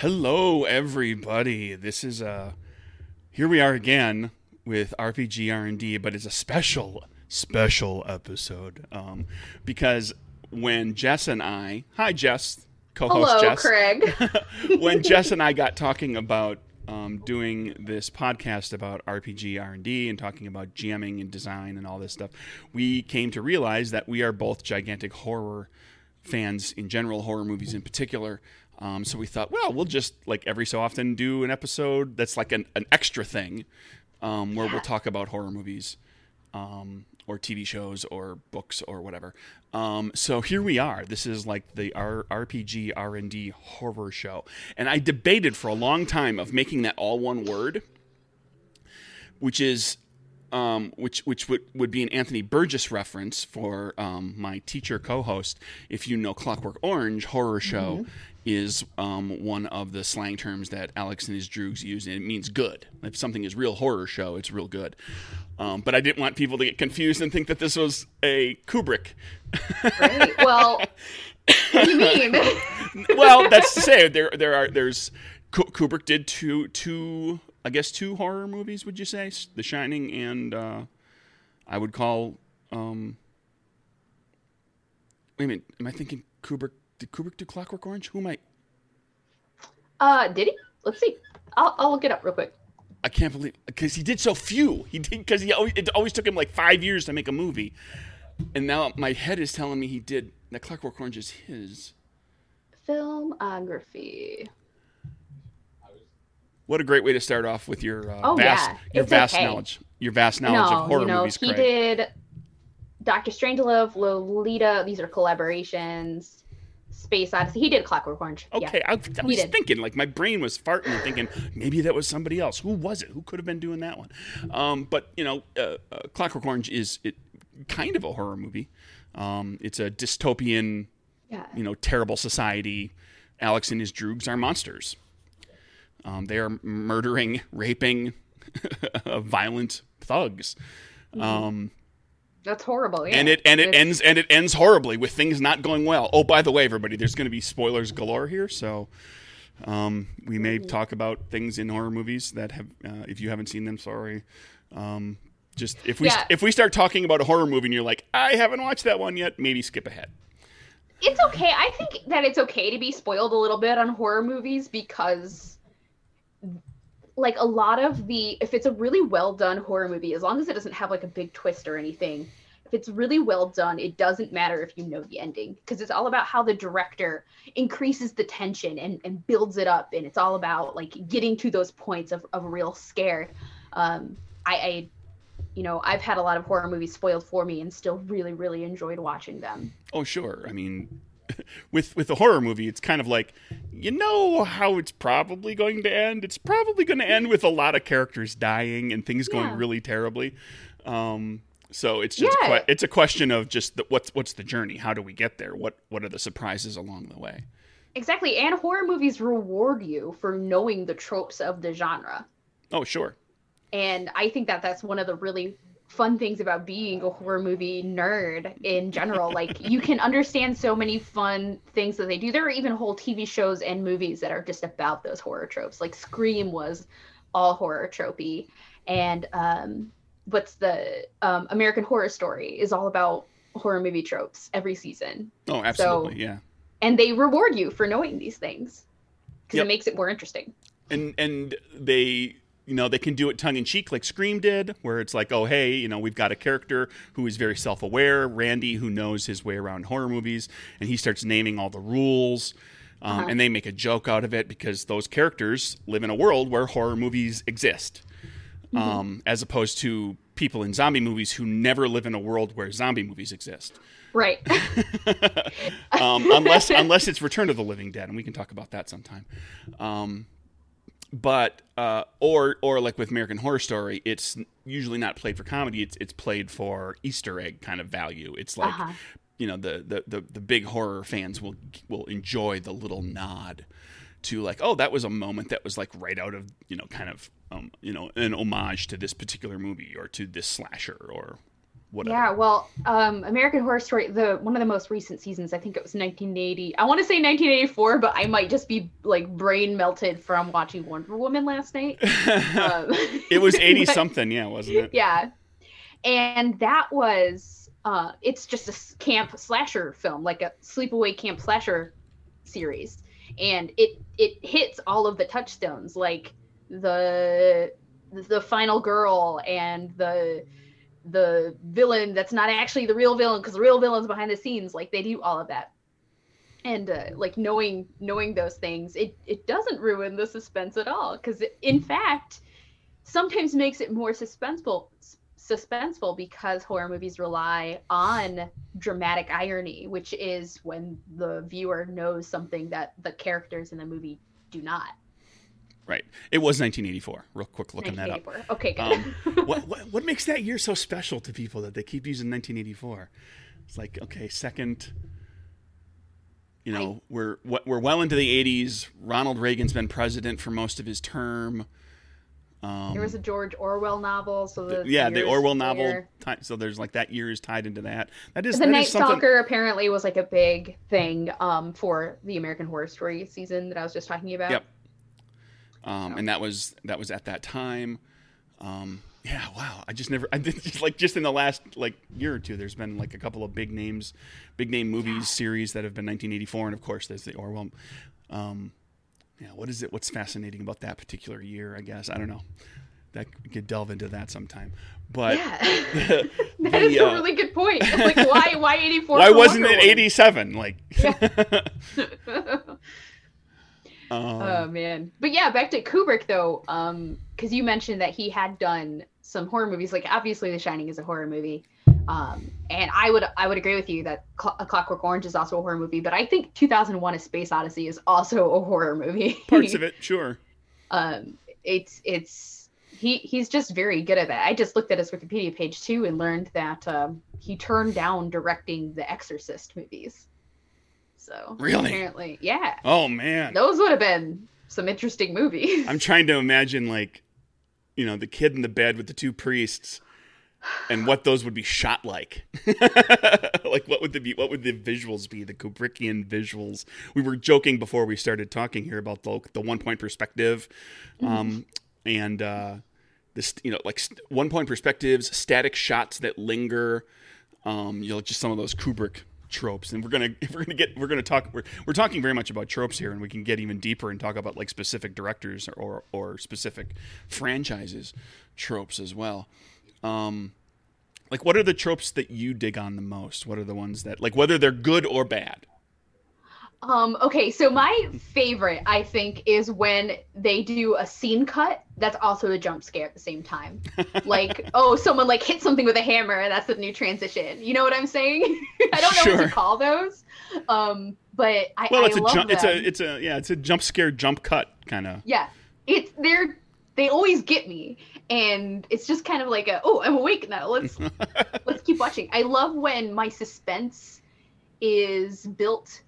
Hello, everybody. This is uh here we are again with RPG R and D, but it's a special, special episode um, because when Jess and I, hi Jess, co-host Hello, Jess, Craig. when Jess and I got talking about um, doing this podcast about RPG R and D and talking about jamming and design and all this stuff, we came to realize that we are both gigantic horror fans in general, horror movies in particular. Um, so we thought, well, we'll just like every so often do an episode that's like an, an extra thing um, where we'll talk about horror movies um, or TV shows or books or whatever. Um, so here we are. This is like the R- RPG R and D horror show, and I debated for a long time of making that all one word, which is. Um, which which would, would be an Anthony Burgess reference for um, my teacher co-host. If you know Clockwork Orange horror show, is um, one of the slang terms that Alex and his droogs use, and it means good. If something is real horror show, it's real good. Um, but I didn't want people to get confused and think that this was a Kubrick. Right. Well, what do you mean? well, that's to say there there are there's Ku- Kubrick did two two I guess two horror movies. Would you say The Shining and uh, I would call um, wait a minute. Am I thinking Kubrick? Did Kubrick do Clockwork Orange? Who am I? Uh, did he? Let's see. I'll, I'll look it up real quick. I can't believe because he did so few. He did because he always, it always took him like five years to make a movie, and now my head is telling me he did that. Clockwork Orange is his. Filmography. What a great way to start off with your uh, Oh, vast yeah. your It's vast okay. knowledge, your vast knowledge no, of horror you know, movies. he Craig. did Doctor Strangelove, Lolita. These are collaborations. Space Odyssey. He did Clockwork Orange. Yeah. Okay, I, I was thinking like my brain was farting and thinking maybe that was somebody else. Who was it? Who could have been doing that one? Um, but you know, uh, uh, Clockwork Orange is it kind of a horror movie. Um, it's a dystopian, Yeah. you know, terrible society. Alex and his droogs are monsters. Um, they are murdering, raping, violent thugs. Um, That's horrible. Yeah. and it and it It's- ends and it ends horribly with things not going well. Oh, by the way, everybody, there's going to be spoilers galore here, so um, we may talk about things in horror movies that have. Uh, if you haven't seen them, sorry. Um, just if we Yeah. if we start talking about a horror movie and you're like, I haven't watched that one yet, maybe skip ahead. it's okay. I think that it's okay to be spoiled a little bit on horror movies because like a lot of the if it's a really well done horror movie, as long as it doesn't have like a big twist or anything, if it's really well done, it doesn't matter if you know the ending because it's all about how the director increases the tension and, and builds it up and it's all about like getting to those points of, of real scare. Um I, I you know, I've had a lot of horror movies spoiled for me and still really, really enjoyed watching them. Oh, sure. I mean, with with a horror movie, it's kind of like you know how it's probably going to end. It's probably going to end with a lot of characters dying and things going Yeah. really terribly. Um, so it's just a Yeah. it's a question of just the, what's what's the journey? How do we get there? What what are the surprises along the way? Exactly. And horror movies reward you for knowing the tropes of the genre. Oh, sure. And I think that that's one of the really fun things about being a horror movie nerd in general. like you can understand so many fun things that they do. There are even whole TV shows and movies that are just about those horror tropes. Like Scream was all horror tropey. And um what's the um American Horror Story is all about horror movie tropes every season. Oh, absolutely. yeah. And they reward you for knowing these things. Because Yep. it makes it more interesting. and and they you know they can do it tongue in cheek like Scream did, where it's like, oh hey, you know we've got a character who is very self aware, Randy, who knows his way around horror movies, and he starts naming all the rules. Um, Uh-huh. And they make a joke out of it because those characters live in a world where horror movies exist, um, as opposed to people in zombie movies who never live in a world where zombie movies exist Right. um, unless unless it's Return of the Living Dead, and we can talk about that sometime. Um, but uh, or or like with American Horror Story, it's usually not played for comedy. It's it's played for Easter egg kind of value. It's like Uh-huh. you know the, the the the big horror fans will will enjoy the little nod to like oh that was a moment that was like right out of you know kind of um, you know an homage to this particular movie or to this slasher or whatever. Yeah, well, um, American Horror Story, the one of the most recent seasons, I think it was 1980. I want to say 1984, but I might just be like brain melted from watching Wonder Woman last night. um, it was 80 but- something, yeah, wasn't it? Yeah, and that was uh, it's just a camp slasher film, like a sleepaway camp slasher series, and it it hits all of the touchstones, like the the final girl and the the villain that's not actually the real villain because the real villain's behind the scenes like they do all of that. And uh, like knowing knowing those things it it doesn't ruin the suspense at all because in fact sometimes makes it more suspenseful suspenseful because horror movies rely on dramatic irony which is when the viewer knows something that the characters in the movie do not Right. It was 1984. Real quick looking that up. okay good Um, what, what what makes that year so special to people that they keep using 1984? It's like okay, second. You know, we're we're well into the 80s. Ronald Reagan's been president for most of his term. Um, there was a george orwell novel so the yeah, the Orwell novel. there. ti- So there's like that year is tied into that. That is the that Night is. Stalker apparently was like a big thing um, for the American Horror Story season that I was just talking about. Yep. Um, and that was that was at that time. Um, yeah, wow. I just never. I did just like just in the last like year or two. There's been like a couple of big names, big name movies series that have been 1984, and of course there's the Orwell. Um, yeah, what is it? What's fascinating about that particular year? I guess I don't know. That we could delve into that sometime. But Yeah. the, that is the, a uh, really good point. Like, why, why 84? why wasn't it 87? Like, Woman? Um, oh man, but yeah, back to Kubrick though, um, because you mentioned that he had done some horror movies. Like, obviously, The Shining is a horror movie, um, and I would I would agree with you that Cl- A Clockwork Orange is also a horror movie. But I think 2001: A Space Odyssey is also a horror movie. parts of it, sure. um it's it's he he's just very good at that i just looked at his wikipedia page too and learned that um he turned down directing the exorcist movies so Really? apparently yeah Oh man. those would have been some interesting movies I'm trying to imagine like, you know, the kid in the bed with the two priests, and what those would be shot like. like, what would the be? What would the visuals be? The Kubrickian visuals. We were joking before we started talking here about the the one point perspective, um, and uh, this you know like st- one point perspectives, static shots that linger. Um, you know, just some of those Kubrick tropes and we're gonna we're gonna get we're gonna talk we're, we're talking very much about tropes here and we can get even deeper and talk about like specific directors or or specific franchises tropes as well. Um like what are the tropes that you dig on the most? What are the ones that like whether they're good or bad um okay so my favorite i think is when they do a scene cut that's also a jump scare at the same time. Like oh someone like hit something with a hammer and that's the new transition. You know what i'm saying? I don't know what to call those um but i, well it's a love jump it's a it's a yeah it's a jump scare jump cut kind of yeah. It's they're they always get me and it's just kind of like a oh i'm awake now let's let's keep watching. I love when my suspense is built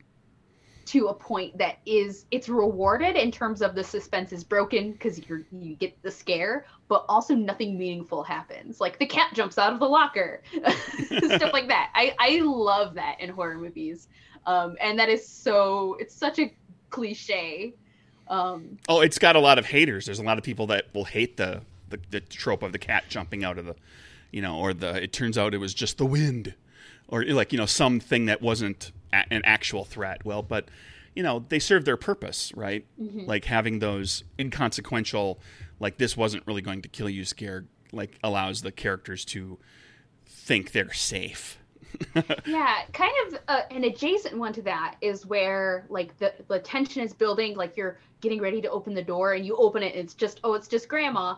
to a point that is it's rewarded in terms of the suspense is broken because you're you get the scare but also nothing meaningful happens. Like the cat jumps out of the locker. Stuff like that. I i love that in horror movies. Um and that is so it's such a cliche. Um oh it's got a lot of haters. There's a lot of people that will hate the the, the trope of the cat jumping out of the you know or the it turns out it was just the wind. Or like you know something that wasn't a- an actual threat. Well but you know they serve their purpose right? Mhm. like having those inconsequential like this wasn't really going to kill you scare like allows the characters to think they're safe. Yeah kind of uh, an adjacent one to that is where like the, the tension is building like you're getting ready to open the door and you open it and it's just oh it's just grandma.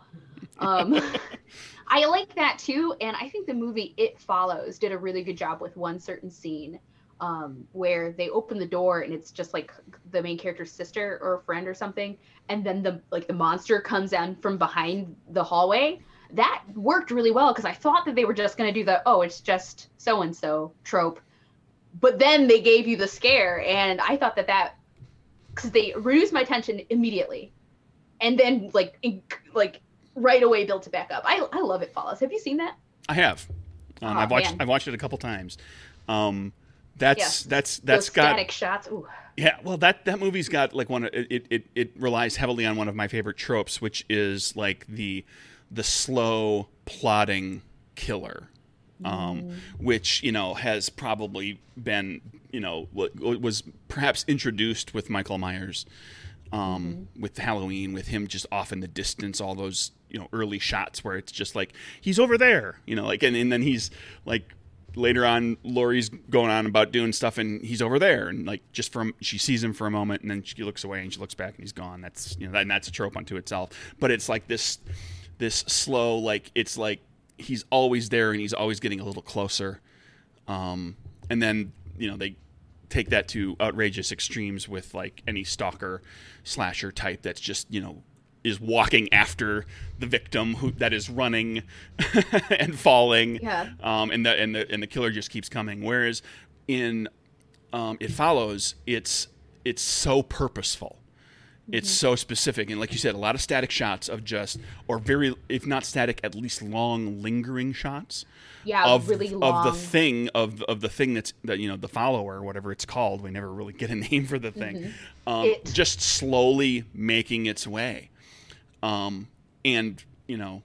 Um i like that too and i think the movie it follows did a really good job with one certain scene um where they open the door and it's just like the main character's sister or a friend or something and then the like the monster comes in from behind the hallway that worked really well because I thought that they were just going to do the oh it's just so and so trope, but then they gave you the scare and I thought that that because they reduced my tension immediately, and then like in, like right away built it back up. I I love it follows. Have you seen that? i have Um, Aw, I've watched man. I've watched it a couple times. Um, that's Yes. that's Those that's got static shots. Ooh. yeah. Well, that that movie's got like one. It, it it relies heavily on one of my favorite tropes, which is like the the slow plotting killer. Um, which you know has probably been you know was perhaps introduced with Michael Myers um, with Halloween, with him just off in the distance, all those you know early shots where it's just like he's over there, you know, like and, and then he's like later on, Laurie's going on about doing stuff and he's over there, and like just from she sees him for a moment and then she looks away and she looks back and he's gone. That's you know that, and that's a trope unto itself, but it's like this this slow like it's like he's always there and he's always getting a little closer, um, and then you know they take that to outrageous extremes with like any stalker slasher type that's just you know is walking after the victim who that is running and falling Yeah. um, and the and the and the killer just keeps coming whereas in um, it follows it's it's so purposeful it's so specific and like you said a lot of static shots of just or very if not static at least long lingering shots Yeah, of really of the thing of of the thing that's that you know the follower or whatever it's called. We never really get a name for the thing. Um, It. just slowly making its way, um, and you know,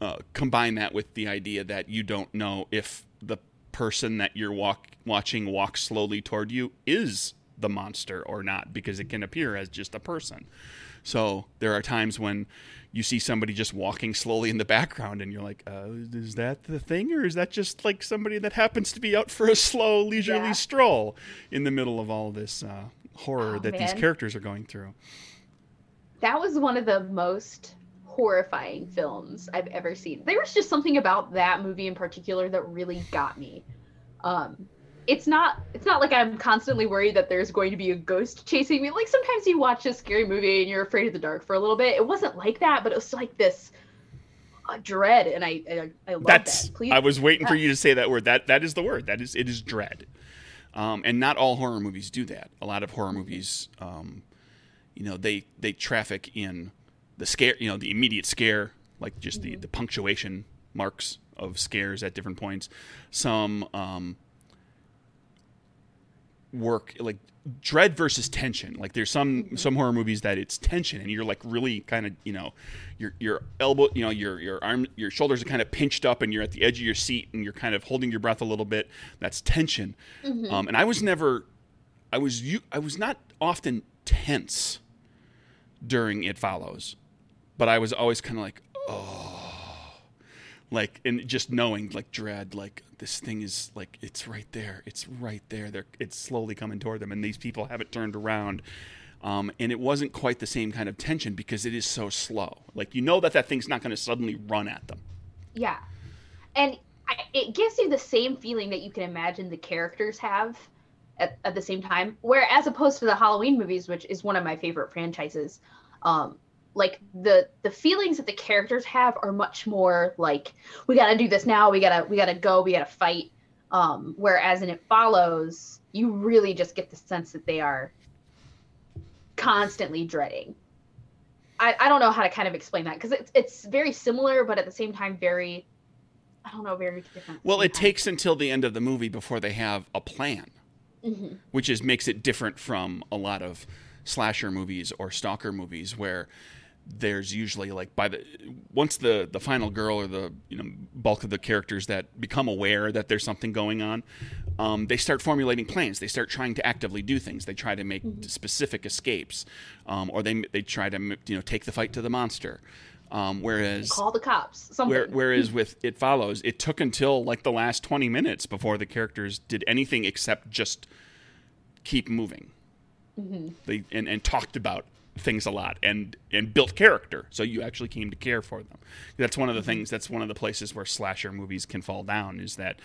uh, combine that with the idea that you don't know if the person that you're walk watching walk slowly toward you is the monster or not because it can appear as just a person. So there are times when you see somebody just walking slowly in the background and you're like, uh, is that the thing or is that just like somebody that happens to be out for a slow leisurely Yeah. stroll in the middle of all this uh, horror Oh, that these characters are going through? That was one of the most horrifying films I've ever seen. There was just something about that movie in particular that really got me. Um, it's not it's not like I'm constantly worried that there's going to be a ghost chasing me. Like sometimes you watch a scary movie and you're afraid of the dark for a little bit. It wasn't like that, but it was like this uh, dread, and I I, I love That's that. Please, I was waiting for you to say that word. That that is the word. That is it is dread. Um, and not all horror movies do that. A lot of horror movies, um, you know, they they traffic in the scare, you know, the immediate scare, like just the the punctuation marks of scares at different points. Some um, work like dread versus tension. Like there's some some horror movies that it's tension and you're like really kind of you know your your elbow you know your your arm your shoulders are kind of pinched up and you're at the edge of your seat and you're kind of holding your breath a little bit. That's tension. Um, and I was never I was you I was not often tense during It Follows, but I was always kind of like oh, like and just knowing like dread like this thing is like it's right there it's right there they're it's slowly coming toward them and these people have it turned around. Um, and it wasn't quite the same kind of tension because it is so slow. Like you know that that thing's not going to suddenly run at them. Yeah. And I, it gives you the same feeling that you can imagine the characters have at, at the same time. Where as opposed to the Halloween movies, which is one of my favorite franchises, um, like the the feelings that the characters have are much more like we gotta do this now, we gotta we gotta go, we gotta fight. Um, whereas in It Follows, you really just get the sense that they are constantly dreading. I, I don't know how to kind of explain that because it's it's very similar, but at the same time very, I don't know, very different. well it takes until the end of the movie before they have a plan hmm which is makes it different from a lot of slasher movies or stalker movies where there's usually like by the once the the final girl or the you know bulk of the characters that become aware that there's something going on um, they start formulating plans. They start trying to actively do things. They try to make specific escapes um, or they they try to you know take the fight to the monster um, whereas Call the cops. Where, whereas with It Follows, it took until like the last 20 minutes before the characters did anything except just keep moving. They and, and talked about things a lot and and built character. So you actually came to care for them. That's one of the things. That's one of the places where slasher movies can fall down is that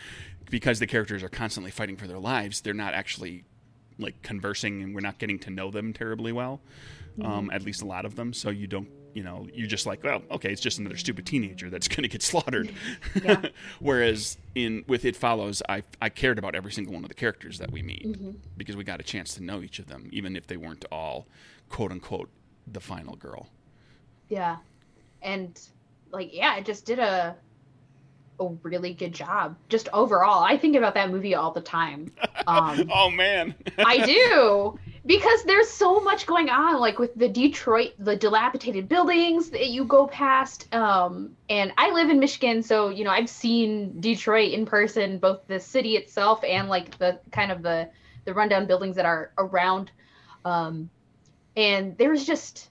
because the characters are constantly fighting for their lives, they're not actually like conversing and we're not getting to know them terribly well. Um, at least a lot of them. So you don't, you know, you're just like, well, okay, it's just another stupid teenager that's going to get slaughtered. Yeah. Whereas in with It Follows, I I cared about every single one of the characters that we meet because we got a chance to know each of them, even if they weren't all quote unquote the final girl. Yeah. And like yeah, it just did a a really good job. Just overall, I think about that movie all the time. Um, oh man, I do because there's so much going on, like with the Detroit, the dilapidated buildings that you go past. Um, and I live in Michigan, so you know I've seen Detroit in person, both the city itself and like the kind of the the rundown buildings that are around. Um, and there's just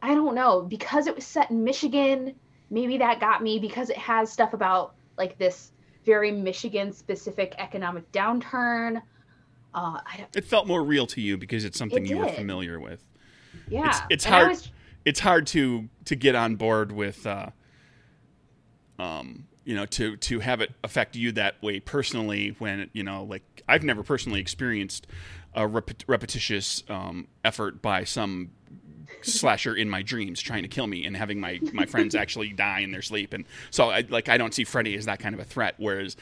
I don't know because it was set in Michigan maybe that got me because it has stuff about like this very Michigan specific economic downturn. Uh, it felt more real to you because it's something it you were familiar with. Yeah, it's, it's hard. Was... It's hard to to get on board with. Uh, um, you know, to to have it affect you that way personally when you know, like I've never personally experienced a rep- repetitious um, effort by some slasher in my dreams trying to kill me and having my my friends actually die in their sleep and so I like I don't see Freddy as that kind of a threat whereas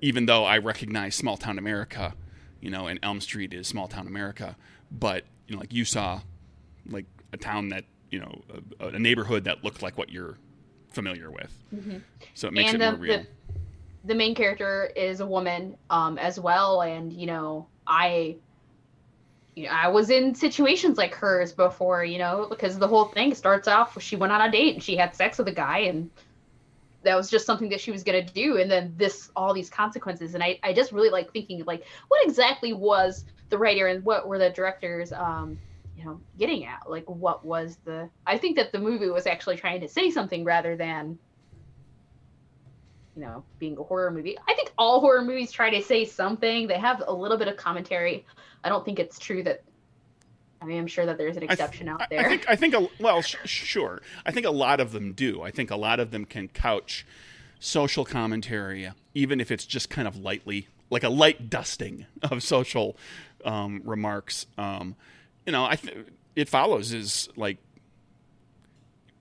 even though I recognize small town America you know and Elm Street is small town America but you know like you saw like a town that you know a, a neighborhood that looked like what you're familiar with mm-hmm. so it makes and it the, more real the, the main character is a woman um as well and you know I you know, I was in situations like hers before, you know, because the whole thing starts off she went on a date and she had sex with a guy and that was just something that she was gonna do and then this all these consequences and I, I just really like thinking like what exactly was the writer and what were the directors um you know getting at like what was the I think that the movie was actually trying to say something rather than you know being a horror movie. I think all horror movies try to say something. They have a little bit of commentary I don't think it's true that. I mean, I'm sure that there's an exception th- out there. I think, I think, a, well, sh- sure. I think a lot of them do. I think a lot of them can couch social commentary, even if it's just kind of lightly, like a light dusting of social um, remarks. Um, you know, I th- it follows is like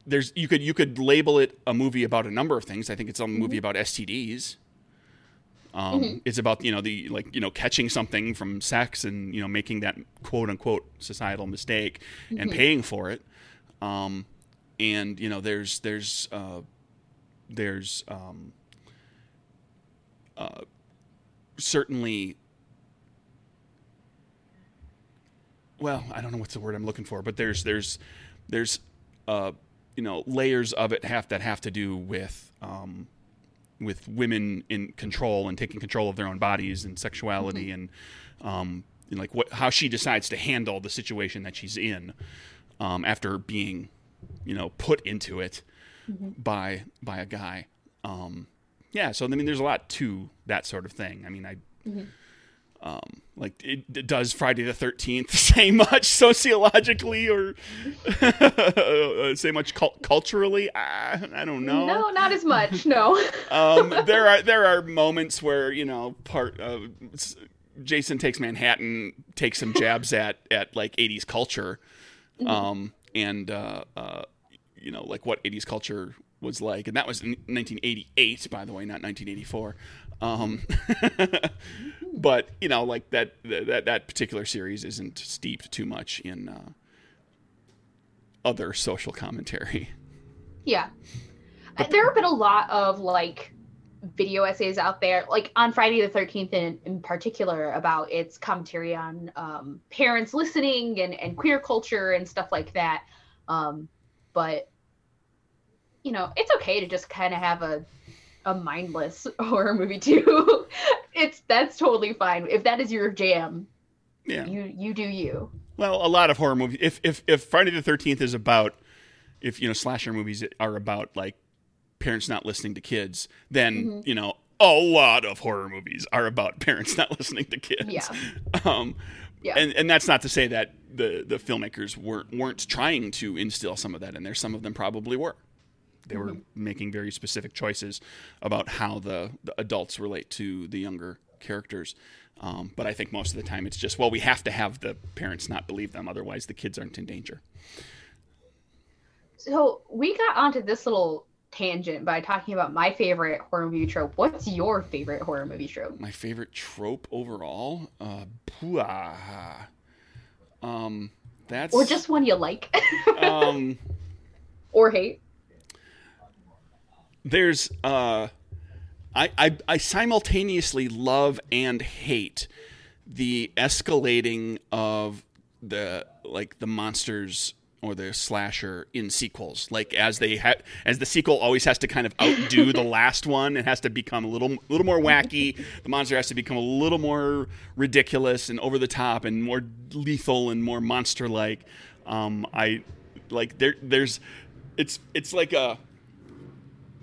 there's you could you could label it a movie about a number of things. I think it's a movie mm-hmm. about STDs. Um, mm-hmm. It's about you know the like you know catching something from sex and you know making that quote unquote societal mistake mm-hmm. and paying for it. Um, and you know there's there's uh, there's um, uh, certainly well I don't know what's the word I'm looking for, but there's there's there's uh, you know layers of it have that have to do with um, with women in control and taking control of their own bodies and sexuality mm-hmm. and um, like what how she decides to handle the situation that she's in um, after being you know put into it mm-hmm. by by a guy um, yeah so i mean there's a lot to that sort of thing i mean i mm-hmm um, like it, it, does Friday the Thirteenth say much sociologically or say much culturally? I, I, don't know. No, not as much. No. um, there are there are moments where you know part of Jason takes Manhattan, takes some jabs at at like '80s culture, mm-hmm. um, and uh, uh, you know like what '80s culture was like, and that was in 1988, by the way, not 1984. Um, but you know, like that that that particular series isn't steeped too much in uh, other social commentary. Yeah, but, there have been a lot of like video essays out there, like on Friday the Thirteenth in, in particular, about its commentary on um, parents listening and and queer culture and stuff like that. Um, but you know, it's okay to just kind of have a a mindless horror movie too. it's that's totally fine. If that is your jam, yeah. You you do you. Well, a lot of horror movies if if if Friday the 13th is about if you know slasher movies are about like parents not listening to kids, then mm-hmm. you know a lot of horror movies are about parents not listening to kids. Yeah. Um, yeah. And and that's not to say that the the filmmakers weren't weren't trying to instill some of that in there. Some of them probably were. They were mm-hmm. making very specific choices about how the, the adults relate to the younger characters. Um, but I think most of the time it's just, well, we have to have the parents not believe them, otherwise the kids aren't in danger. So we got onto this little tangent by talking about my favorite horror movie trope. What's your favorite horror movie trope? My favorite trope overall? Uh, um, that's or just one you like, um, or hate. There's uh I, I I simultaneously love and hate the escalating of the like the monsters or the slasher in sequels. Like as they ha- as the sequel always has to kind of outdo the last one it has to become a little little more wacky. The monster has to become a little more ridiculous and over the top and more lethal and more monster like um i like there there's it's it's like a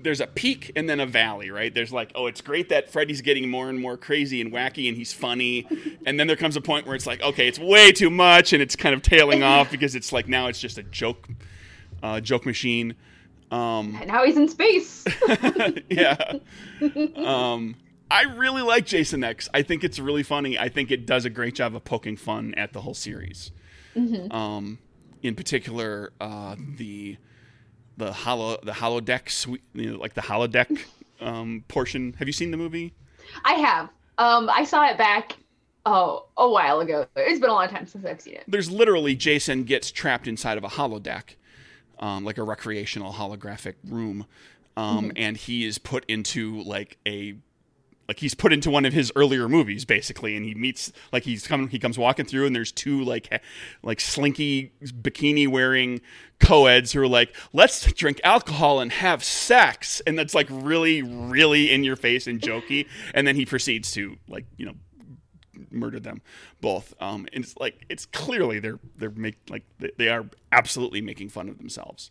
there's a peak and then a valley, right? There's like, oh, it's great that Freddy's getting more and more crazy and wacky and he's funny. And then there comes a point where it's like, okay, it's way too much and it's kind of tailing off because it's like now it's just a joke uh, joke machine. Um, And now he's in space. yeah. Um, I really like Jason X. I think it's really funny. I think it does a great job of poking fun at the whole series. Um, in particular, uh, the the hollow the holodeck suite, you know, like the holodeck um, portion. Have you seen the movie? I have. Um, I saw it back oh a while ago. It's been a long time since I've seen it. There's literally Jason gets trapped inside of a holodeck, um, like a recreational holographic room, um, and he is put into like a like he's put into one of his earlier movies basically and he meets like he's coming he comes walking through and there's two like like slinky bikini wearing co-eds who are like let's drink alcohol and have sex and that's like really really in your face and jokey and then he proceeds to like you know murder them both um and it's like it's clearly they're they're make like they- are absolutely making fun of themselves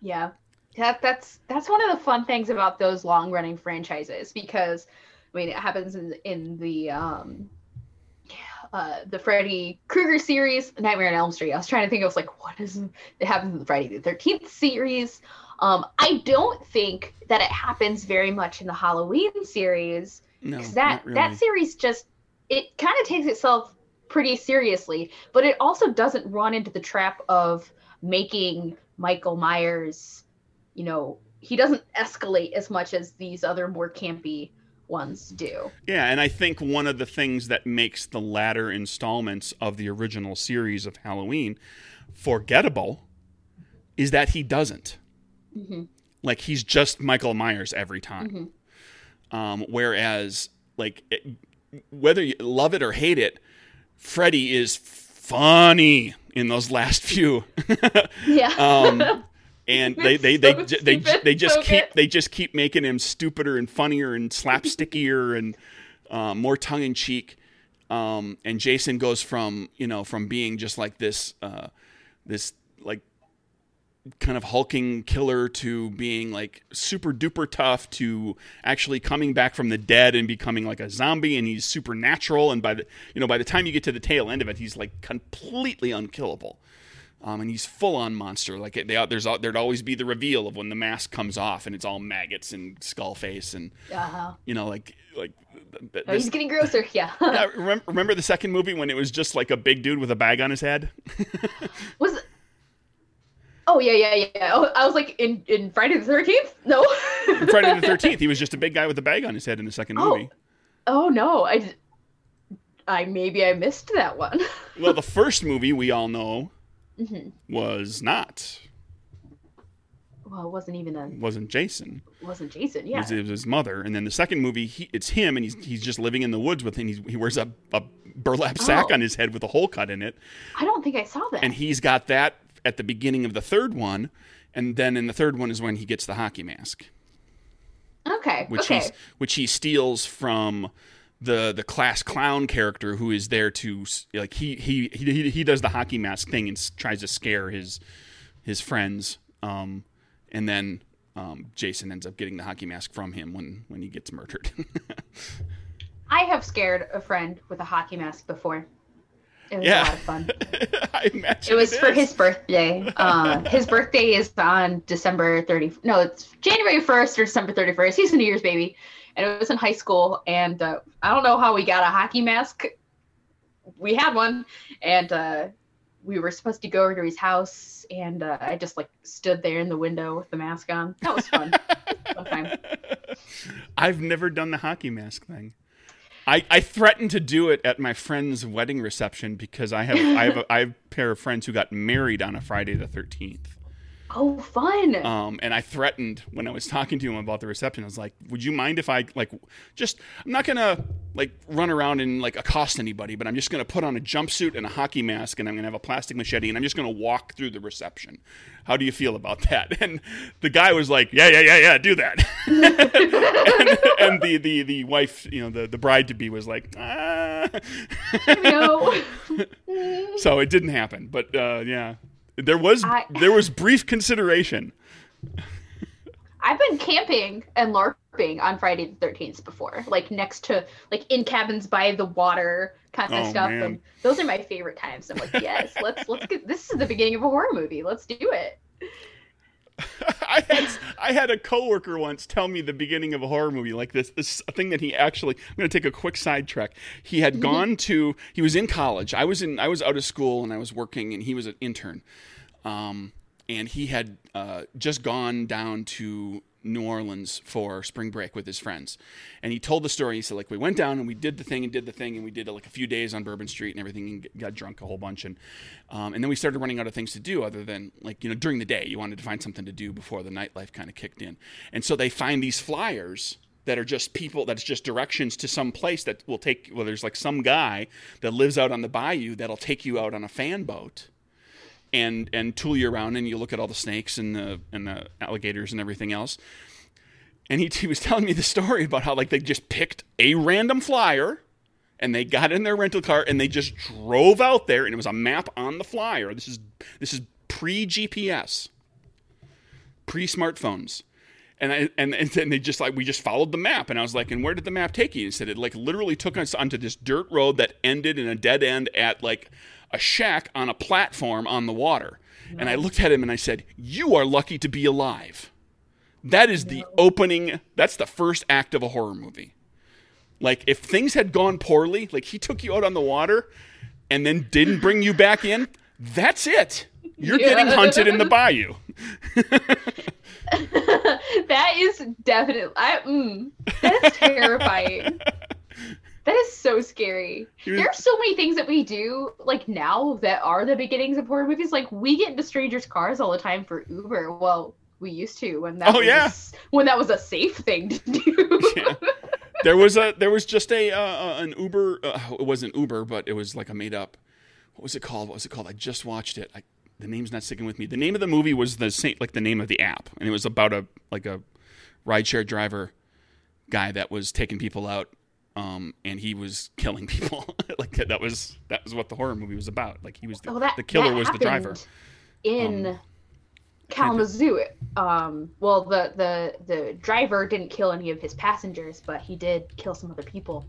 Yeah. That that's that's one of the fun things about those long running franchises because I mean it happens in in the um uh the Freddy Krueger series, Nightmare on Elm Street. I was trying to think of like what is it happens in the Friday the thirteenth series. Um I don't think that it happens very much in the Halloween series. no 'cause that really. that series just it kind of takes itself pretty seriously, but it also doesn't run into the trap of making Michael Myers, you know, he doesn't escalate as much as these other more campy ones do. Yeah, and I think one of the things that makes the latter installments of the original series of Halloween forgettable is that he doesn't. Mhm. Like he's just Michael Myers every time. Mhm. Um, whereas, like, it, whether you love it or hate it, Freddy is funny in those last few. Yeah. um, and they they they, So they, they, they just so keep good. they just keep making him stupider and funnier and slapstickier and uh, more tongue in cheek. Um, and Jason goes from you know from being just like this uh, this like kind of hulking killer to being like super duper tough to actually coming back from the dead and becoming like a zombie and he's supernatural and by the you know by the time you get to the tail end of it he's like completely unkillable um, and he's full on monster like it, they, there's there'd always be the reveal of when the mask comes off and it's all maggots and skull face and uh-huh. you know like like th- th- Oh, he's getting grosser. Yeah. yeah, remember, remember the second movie when it was just like a big dude with a bag on his head Was? Oh yeah, yeah, yeah. Oh, I was like in in Friday the Thirteenth. No. Friday the 13th he was just a big guy with a bag on his head in the second Oh. movie Oh no, I. I maybe I missed that one. well the first movie we all know hmm was not Well, it wasn't even a wasn't Jason. wasn't Jason. It, Yeah. was, it was his mother. And then the second movie, he, it's him, and he's he's just living in the woods with him. He's, he wears a, a burlap sack Oh. on his head with a hole cut in it, I don't think I saw that. and he's got that at the beginning of the third one. And then in the third one is when he gets the hockey mask, okay. which okay. he's which he steals from the the class clown character who is there to like he he he, he does the hockey mask thing and tries to scare his his friends um and then um, Jason ends up getting the hockey mask from him when when he gets murdered I have scared a friend with a hockey mask before. It was Yeah. a lot of fun. I imagine It was for his birthday. Uh, his birthday is on December 30. No, it's January 1st or December 31st. He's a New Year's baby. And it was in high school. And uh, I don't know how we got a hockey mask. We had one. And uh, we were supposed to go over to his house. And uh, I just like stood there in the window with the mask on. That was fun. Fun. I've never done the hockey mask thing. I, I threatened to do it at my friend's wedding reception because I have I have a, I have a pair of friends who got married on a Friday the thirteenth. Oh, fun! Um, and I threatened when I was talking to him about the reception. I was like, "Would you mind if I like just? I'm not gonna like run around and like accost anybody, but I'm just gonna put on a jumpsuit and a hockey mask, and I'm gonna have a plastic machete, and I'm just gonna walk through the reception. How do you feel about that?" And the guy was like, "Yeah, yeah, yeah, yeah, do that." and, and the the the wife, you know, the the bride to be was like, "Ah." no. so it didn't happen, but uh, yeah. There was I- there was brief consideration. I've been camping and LARPing on Friday the Thirteenth before, like next to like in cabins by the water kind of Oh, stuff, man. and those are my favorite times. I'm like, yes, let's let's get this is the beginning of a horror movie. Let's do it. I had I had a coworker once tell me the beginning of a horror movie like this this thing that he actually I'm going to take a quick sidetrack. He had gone to he was in college. I was in I was out of school and I was working and he was an intern. Um and he had uh, just gone down to New Orleans for spring break with his friends. And he told the story. He said, like, we went down and we did the thing and did the thing and we did like a few days on Bourbon Street and everything and got drunk a whole bunch. And, um, and then we started running out of things to do other than, like, you know, during the day, you wanted to find something to do before the nightlife kind of kicked in. And so they find these flyers that are just people that's just directions to some place that will take well there's like some guy that lives out on the bayou that'll take you out on a fan boat and and tool you around and you look at all the snakes and the and the alligators and everything else. And he, he was telling me the story about how like they just picked a random flyer and they got in their rental car and they just drove out there and it was a map on the flyer. This is this is pre GPS, pre smartphones. And, I, and and then they just like we just followed the map and I was like and where did the map take you? He said it like literally took us onto this dirt road that ended in a dead end at like a shack on a platform on the water. And I looked at him and I said, "You are lucky to be alive." That is the opening. That's the first act of a horror movie. Like if things had gone poorly, like he took you out on the water and then didn't bring you back in, that's it. You're getting hunted in the bayou. that is definitely I mm, that is terrifying. that is so scary. Was- There are so many things that we do like now that are the beginnings of horror movies. Like we get into strangers' cars all the time for Uber. Well, we used to when that Oh, was yeah. when that was a safe thing to do. Yeah. There was a there was just a uh, uh, an Uber. Uh, it wasn't Uber, but it was like a made up. What was it called? What was it called? I just watched it. I, the name's not sticking with me. The name of the movie was the same, like the name of the app, and it was about a like a rideshare driver guy that was taking people out, um, and he was killing people. like that was that was what the horror movie was about. Like he was the, that, the killer was the driver. In Um, Kalamazoo, um, well, the, the the driver didn't kill any of his passengers, but he did kill some other people.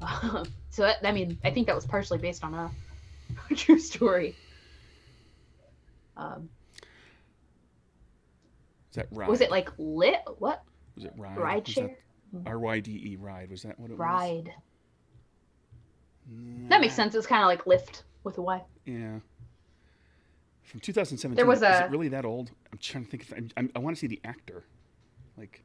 so that, I mean, I think that was partially based on a true story. Um, Is that ride? was it like lit? What was it ride? ride Was share? that R Y D E ride? Was that what it was? Ride. That makes sense. It's kind of like Lyft with a Y. Yeah. From 2017. There was Is it really that old? I'm trying to think. If, I'm, i want to see the actor. Like.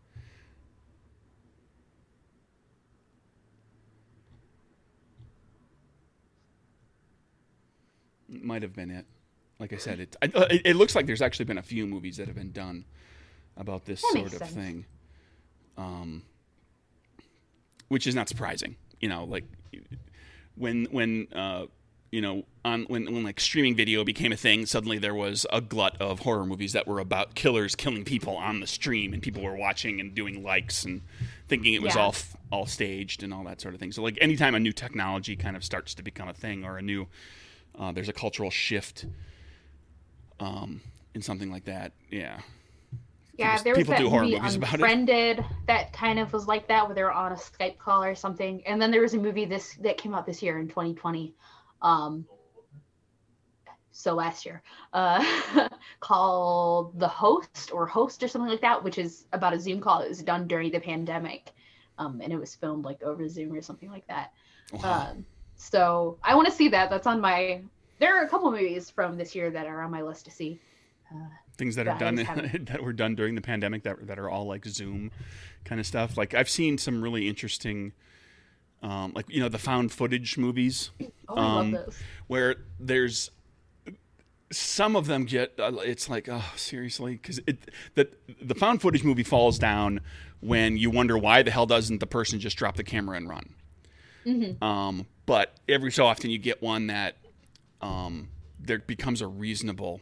Might have been it. Like I said, it, uh, it. It looks like there's actually been a few movies that have been done about this That sort of sense. thing. Um, which is not surprising. You know, like when when uh, you know on when when like streaming video became a thing, suddenly there was a glut of horror movies that were about killers killing people on the stream, and people were watching and doing likes and thinking it was Yeah. all all staged and all that sort of thing. So like anytime a new technology kind of starts to become a thing or a new uh, there's a cultural shift um, in something like that. Yeah. Yeah, there was people that do horror movie movies about it. Unfriended that kind of was like that, where they were on a Skype call or something. And then there was a movie this that came out this year in 2020, um, so last year, uh, called The Host or Host or something like that, which is about a Zoom call that was done during the pandemic, um, and it was filmed like over Zoom or something like that. Wow. Um, so I want to see that. That's on my. There are a couple movies from this year that are on my list to see. Things that are done that were done during the pandemic that that are all like Zoom kind of stuff. Like I've seen some really interesting, um, like you know the found footage movies Oh, I Um, love those. where there's some of them get uh, it's like oh seriously because it the the found footage movie falls down when you wonder why the hell doesn't the person just drop the camera and run Mm-hmm. um, but every so often you get one that um, there becomes a reasonable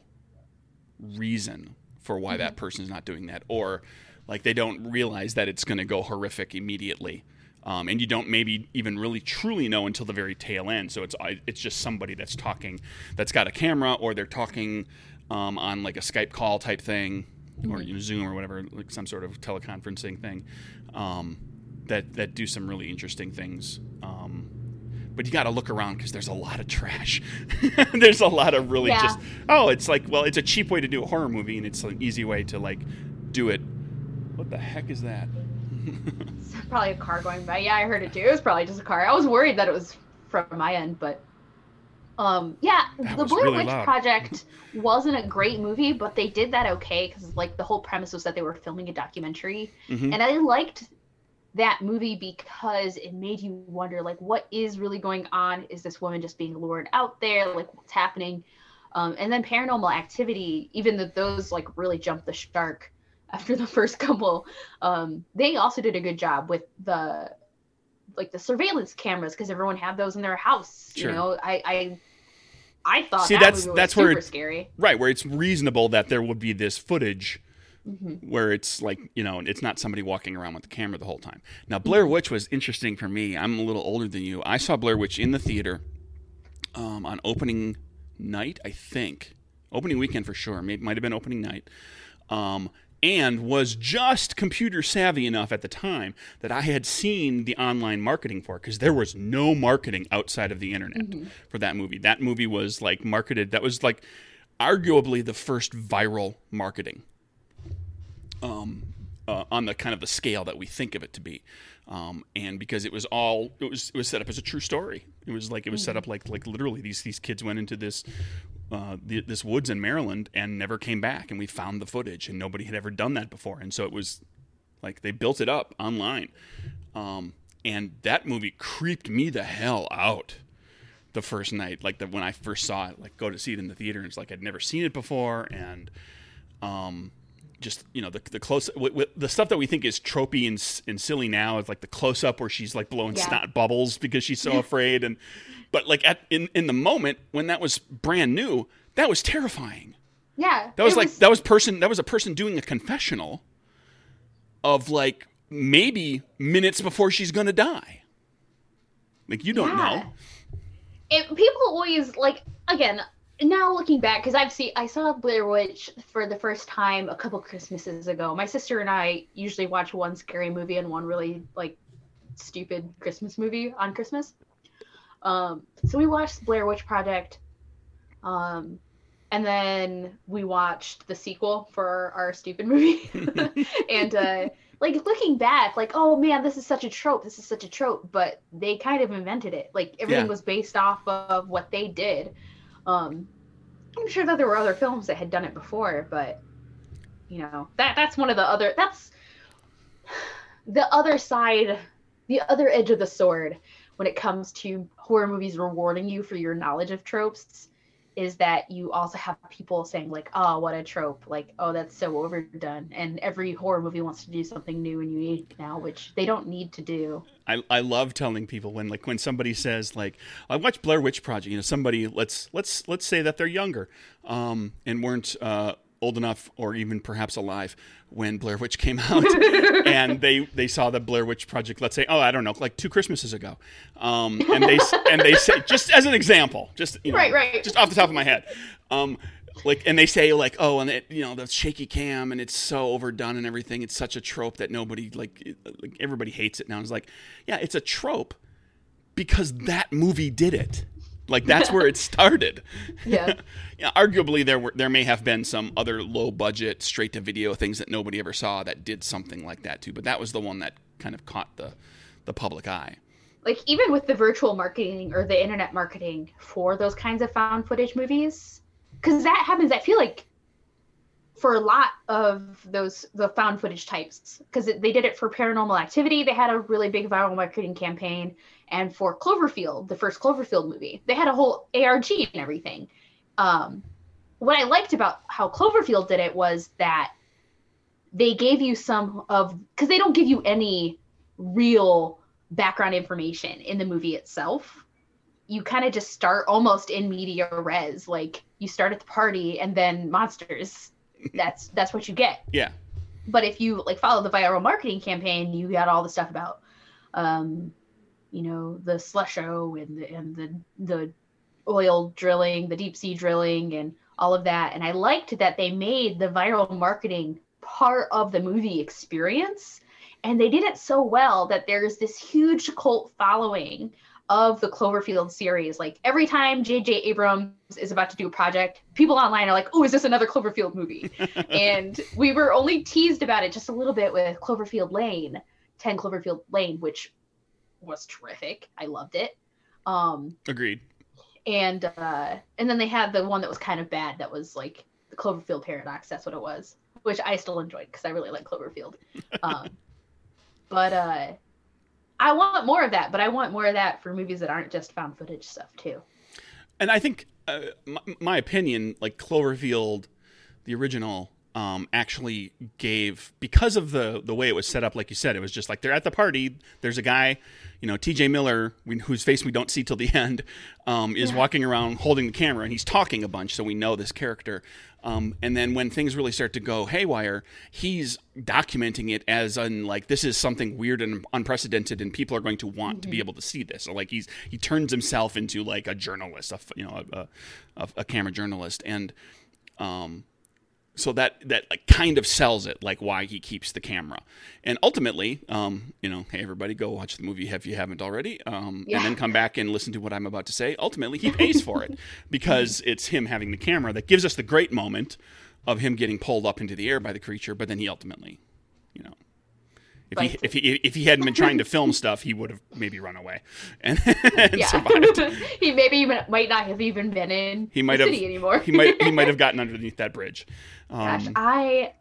reason for why that person's not doing that or like they don't realize that it's going to go horrific immediately. Um, and you don't maybe even really truly know until the very tail end. So it's it's just somebody that's talking that's got a camera or they're talking um, on like a skype call type thing or you know, zoom or whatever like some sort of teleconferencing thing um, that that do some really interesting things um, but you got to look around because there's a lot of trash. there's a lot of really Yeah. just oh, it's like well, it's a cheap way to do a horror movie, and it's an easy way to like do it. What the heck is that? It's probably a car going by. Yeah, I heard it too. It was probably just a car. I was worried that it was from my end, but um, yeah, That the Blair really Witch loud. Project wasn't a great movie, but they did that okay because like the whole premise was that they were filming a documentary, Mhm. and I liked that movie because it made you wonder like what is really going on? Is this woman just being lured out there? Like what's happening? Um, and then paranormal activity even though those like really jumped the shark after the first couple um, they also did a good job with the like the surveillance cameras because everyone had those in their house Sure. you know? I i i thought See, that that's- that's where super it- scary. Right, where it's reasonable that there would be this footage hmm where it's like you know it's not somebody walking around with the camera the whole time. Now Blair Witch was interesting for me. I'm a little older than you. I saw Blair Witch in the theater um, on opening night, I think, opening weekend for sure. Maybe might have been opening night, um, and was just computer savvy enough at the time that I had seen the online marketing for it because there was no marketing outside of the internet for that movie. That movie was like marketed. That was like arguably the first viral marketing um, uh, on the kind of the scale that we think of it to be, um, and because it was all it was it was set up as a true story. It was like it was set up like like literally these these kids went into this uh, the, this woods in Maryland and never came back, and we found the footage, and nobody had ever done that before, and so it was like they built it up online, um, and that movie creeped me the hell out the first night like the when i first saw it like go to see it in the theater. And it's like i'd never seen it before. And um just you know the the close w- w- the stuff that we think is tropey and, and silly now is like the close up where she's like blowing Yeah. snot bubbles because she's so afraid and but like at in in the moment when that was brand new that was terrifying yeah that was like that was person that was a person doing a confessional of like maybe minutes before she's gonna die like you don't Yeah. know it, people always like again now looking back because i've seen i saw blair witch for the first time a couple christmases ago. My sister and i usually watch one scary movie and one really like stupid christmas movie on christmas. Um so we watched blair witch project um and then we watched the sequel for our stupid movie. And uh like looking back like oh man this is such a trope this is such a trope but they kind of invented it. Like everything Yeah. was based off of what they did um i'm sure that there were other films that had done it before but you know that that's one of the other that's the other side the other edge of the sword when it comes to horror movies rewarding you for your knowledge of tropes is that you also have people saying like oh what a trope. Like oh that's so overdone. And every horror movie wants to do something new and unique now which they don't need to do. I, I love telling people when like when somebody says like I watched Blair Witch Project you know somebody let's let's let's say that they're younger um, and weren't uh, old enough or even perhaps alive when Blair Witch came out and they they saw the Blair Witch Project let's say oh I don't know like two Christmases ago. Um, and they and they say just as an example just you know Right, right. just off the top of my head. Um, like and they say like oh and it you know the shaky cam and it's so overdone and everything. It's such a trope that nobody like, it- like everybody hates it now. It's like yeah it's a trope because that movie did it like that's where it started. Yeah. yeah arguably there were there may have been some other low budget straight to video things that nobody ever saw that did something like that too but that was the one that kind of caught the the public eye. Like even with the virtual marketing or the internet marketing for those kinds of found footage movies because that happens i feel like for a lot of those the found footage types because they did it for paranormal activity. They had a really big viral marketing campaign and for cloverfield the first cloverfield movie they had a whole arg and everything um what I liked about how Cloverfield did it was that they gave you some of because they don't give you any real background information in the movie itself. You kind of just start almost in media res, like you start at the party and then monsters. That's that's what you get. Yeah. But if you like follow the viral marketing campaign, you got all the stuff about, um, you know, the slusho and the, and the the oil drilling, the deep sea drilling, and all of that. And I liked that they made the viral marketing part of the movie experience. And they did it so well that there's this huge cult following of the Cloverfield series. Like every time J.J. Abrams is about to do a project, people online are like, "Oh, is this another Cloverfield movie?" and we were only teased about it just a little bit with Cloverfield Lane, Ten Cloverfield Lane, which was terrific. I loved it. Um, Agreed. and uh, and then they had the one that was kind of bad. That was like the Cloverfield Paradox. That's what it was, which I still enjoyed because I really like Cloverfield. Um, but uh, I want more of that. But I want more of that for movies that aren't just found footage stuff too. And I think, uh, my, my opinion, like Cloverfield, the original, um, actually gave because of the the way it was set up. Like you said, it was just like they're at the party. There's a guy, you know, T.J. Miller, we, whose face we don't see till the end, um, is Yeah. walking around holding the camera and he's talking a bunch, so we know this character. Um, and then when things really start to go haywire, he's documenting it as in like this is something weird and unprecedented, and people are going to want to be able to see this. So like he's he turns himself into like a journalist, a you know, a, a, a camera journalist, and um, so that that like kind of sells it like why he keeps the camera and ultimately um you know hey everybody go watch the movie if you haven't already um Yeah. and then come back and listen to what i'm about to say ultimately he pays for it because it's him having the camera that gives us the great moment of him getting pulled up into the air by the creature but then he ultimately you know if he, if he if he hadn't been trying to film stuff, he would have maybe run away and, and Yeah, survived. he maybe even might not have even been in He might the have city anymore. he might he might have gotten underneath that bridge. Gosh, Um, I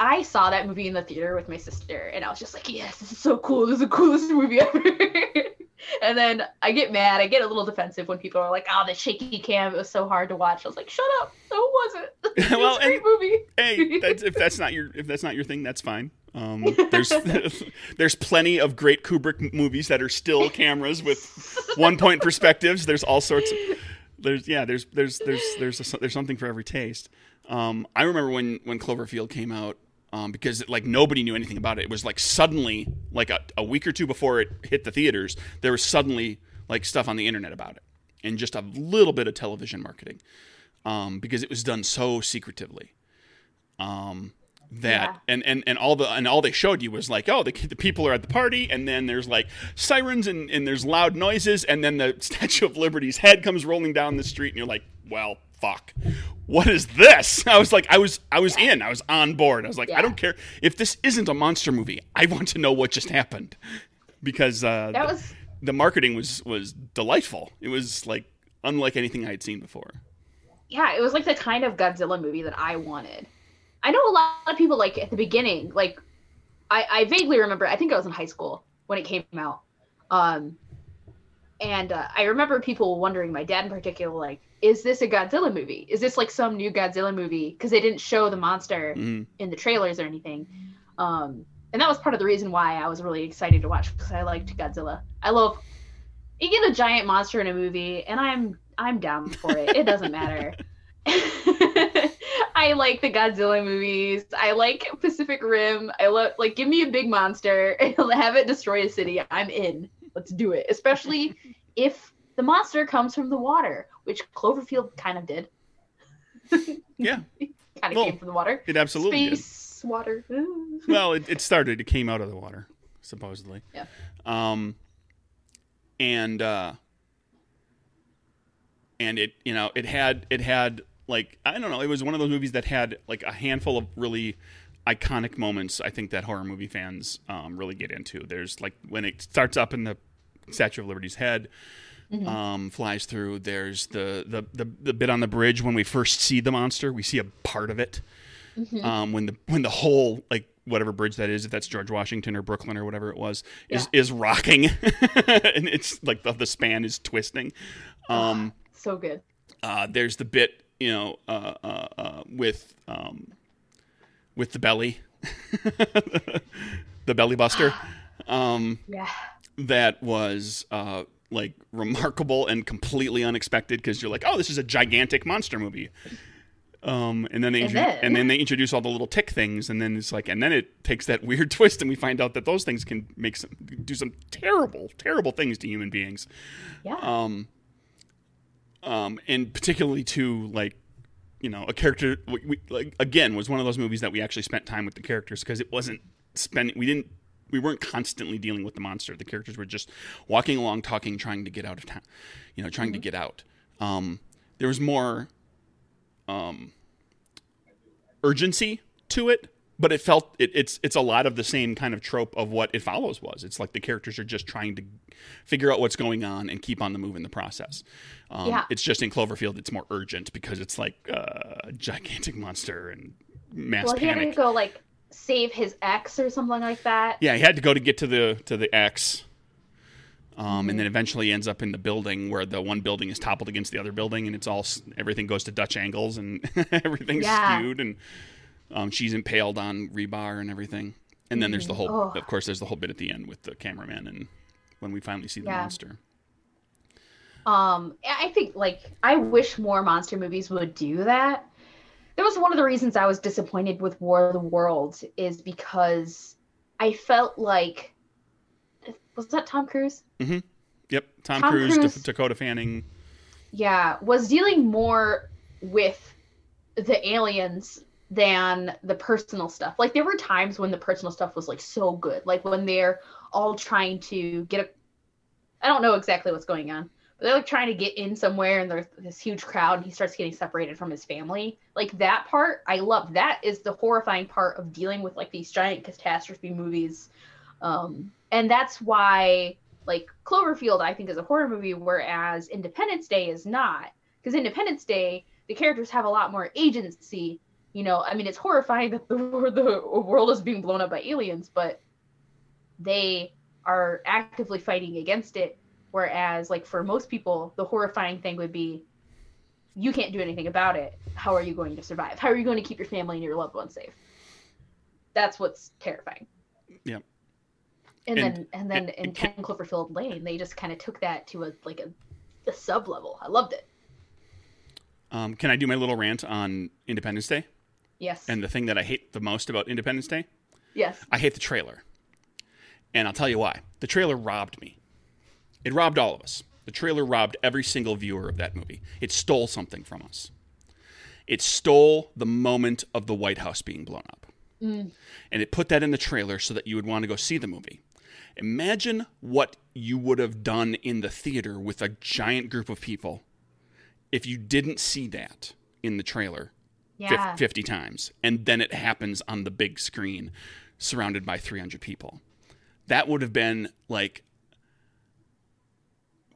I saw that movie in the theater with my sister, and I was just like, "Yes, this is so cool. This is the coolest movie ever." and then I get mad. I get a little defensive when people are like, "Oh, the shaky cam. It was so hard to watch." I was like, "Shut up! No, it wasn't. It Well, was a great and- movie." hey, that's, if that's not your if that's not your thing, that's fine. Um, there's there's plenty of great Kubrick movies that are still cameras with one point perspectives. There's all sorts of there's yeah there's there's there's there's a, there's something for every taste. Um, I remember when when Cloverfield came out um, because like nobody knew anything about it. It was like suddenly like a, a week or two before it hit the theaters, there was suddenly like stuff on the internet about it and just a little bit of television marketing um, because it was done so secretively um, that Yeah. and, and and all the and all they showed you was like oh the, the people are at the party and then there's like sirens and, and there's loud noises and then the statue of liberty's head comes rolling down the street and you're like well fuck? What is this? I was like i was i was in i was on board. I was like i don't care. If this isn't a monster movie i want to know what just happened. Because uh, That the, was the marketing was was delightful. It was like unlike anything i had seen before. Yeah, it was like the kind of Godzilla movie that I wanted. I know a lot of people like at the beginning, like I, I vaguely remember. I think I was in high school when it came out, um, and uh, I remember people wondering, my dad in particular, like, is this a Godzilla movie? Is this like some new Godzilla movie? Because they didn't show the monster Mhm. in the trailers or anything. Um, and that was part of the reason why I was really excited to watch because I liked Godzilla. I love you get a giant monster in a movie, and I'm I'm down for it. It doesn't matter. I like the Godzilla movies. I like Pacific Rim. I love like give me a big monster and have it destroy a city. I'm in. Let's do it. Especially if the monster comes from the water, which Cloverfield kind of did. yeah Kind of Well, came from the water. it absolutely did. Space water. well, it, it started. It came out of the water, supposedly. Yeah. Um. And uh. And it, you know, it had it had like I don't know. It was one of those movies that had like a handful of really iconic moments. I think that horror movie fans um, really get into. There's like when it starts up in the Statue of Liberty's head. Mhm. Um, flies through. There's the, the the the bit on the bridge when we first see the monster. We see a part of it Mhm. um, when the when the whole like whatever bridge that is, if that's George Washington or Brooklyn or whatever it was, is is rocking, and it's like the, the span is twisting. Um, so good. uh, there's the bit you know, uh, uh, uh, with um, with the belly, the belly buster. Um, Yeah. that was uh, like remarkable and completely unexpected because you're like, oh, this is a gigantic monster movie. Um, and then they And then- and then they introduce all the little tick things, and then it's like, and then it takes that weird twist, and we find out that those things can make some do some terrible, terrible things to human beings. Yeah. Um, um, and particularly to like, you know, a character we, we, like again was one of those movies that we actually spent time with the characters because it wasn't spending. We didn't. We weren't constantly dealing with the monster. The characters were just walking along, talking, trying to get out of town. You know, trying to get out. Um, there was more um, urgency to it, but it felt it, it's it's a lot of the same kind of trope of what it follows was. It's like the characters are just trying to figure out what's going on and keep on the move in the process. Um, Yeah. It's just in Cloverfield, it's more urgent because it's like uh, a gigantic monster and mass well, he had to panic. go like save his ex or something like that. Yeah, he had to go to get to the to the ex. Um, Mm-hmm. and then eventually ends up in the building where the one building is toppled against the other building, and it's all everything goes to Dutch angles and everything's Yeah. skewed, and um, she's impaled on rebar and everything. And then there's the whole, Oh. of course, there's the whole bit at the end with the cameraman, and when we finally see the Yeah. monster. Um, I think like I wish more monster movies would do that. That was one of the reasons I was disappointed with War of the Worlds is because I felt like was that Tom Cruise? Mm-hmm. Yep, Tom, Tom Cruise, Cruise- Dak- Dakota Fanning. Yeah, was dealing more with the aliens than the personal stuff. Like there were times when the personal stuff was like so good. Like when they're all trying to get a I don't know exactly what's going on. They're like trying to get in somewhere and there's this huge crowd and he starts getting separated from his family. Like that part, I love. That is the horrifying part of dealing with like these giant catastrophe movies. Um and that's why like Cloverfield, I think, is a horror movie, whereas Independence Day is not. Because Independence Day, the characters have a lot more agency. You know, I mean, it's horrifying that the, the world is being blown up by aliens, but they are actively fighting against it. Whereas, like, for most people, the horrifying thing would be you can't do anything about it. How are you going to survive? How are you going to keep your family and your loved ones safe? That's what's terrifying. Yeah. And, And- then and then and- in and can- 10 Cloverfield Lane, they just kind of took that to a like a, a sub level. I loved it. Um, can I do my little rant on Independence Day? Yes. And the thing that I hate the most about Independence Day? yes. I hate the trailer. And I'll tell you why. The trailer robbed me. It robbed all of us. The trailer robbed every single viewer of that movie. It stole something from us. It stole the moment of the White House being blown up. Mm. And it put that in the trailer so that you would want to go see the movie. Imagine what you would have done in the theater with a giant group of people if you didn't see that in the trailer Yeah. 50 times and then it happens on the big screen surrounded by 300 people that would have been like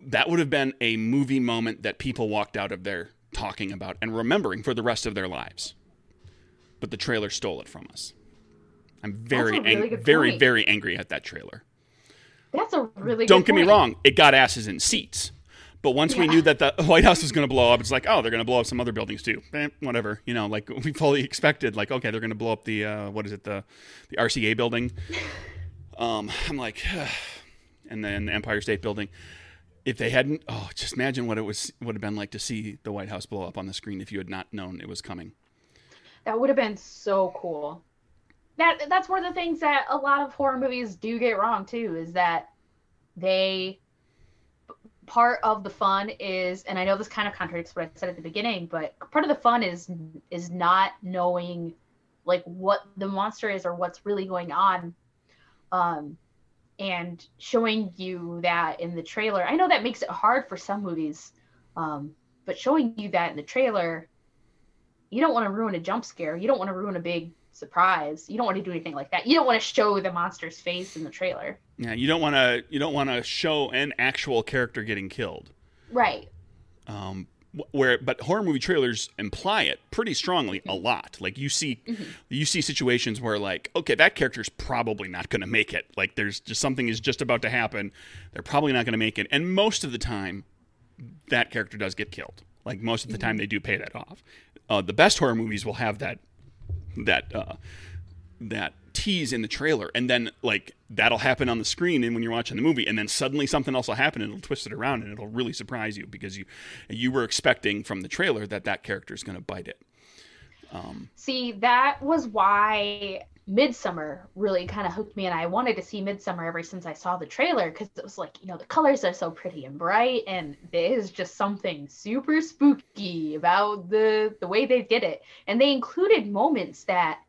that would have been a movie moment that people walked out of there talking about and remembering for the rest of their lives but the trailer stole it from us i'm very really ang- very point. very angry at that trailer That's a really don't get me wrong it got asses in seats but once we knew that the White House was going to blow up, it's like, oh, they're going to blow up some other buildings too. Eh, whatever, you know, like we fully expected. Like, okay, they're going to blow up the uh, what is it, the the RCA building. Um, I'm like, and then the Empire State Building. If they hadn't, oh, just imagine what it was would have been like to see the White House blow up on the screen if you had not known it was coming. That would have been so cool. That that's one of the things that a lot of horror movies do get wrong too is that they part of the fun is and I know this kind of contradicts what I said at the beginning, but part of the fun is is not knowing like what the monster is or what's really going on. Um and showing you that in the trailer. I know that makes it hard for some movies. Um but showing you that in the trailer you don't want to ruin a jump scare. You don't want to ruin a big surprise. You don't want to do anything like that. You don't want to show the monster's face in the trailer. Yeah, you don't want to you don't want to show an actual character getting killed. Right. um, where but horror movie trailers imply it pretty strongly Mm-hmm. a lot. Like you see you see situations where like okay that character's probably not going to make it. Like there's just something is just about to happen. They're probably not going to make it. And most of the time that character does get killed. Like most of the time, they do pay that off. Uh, the best horror movies will have that that uh, that tease in the trailer, and then like that'll happen on the screen, and when you're watching the movie, and then suddenly something else will happen, and it'll twist it around, and it'll really surprise you because you you were expecting from the trailer that that character is going to bite it. Um, See, that was why Midsummer really kind of hooked me, and I wanted to see Midsummer ever since I saw the trailer because it was like, you know, the colors are so pretty and bright, and there is just something super spooky about the the way they did it, and they included moments that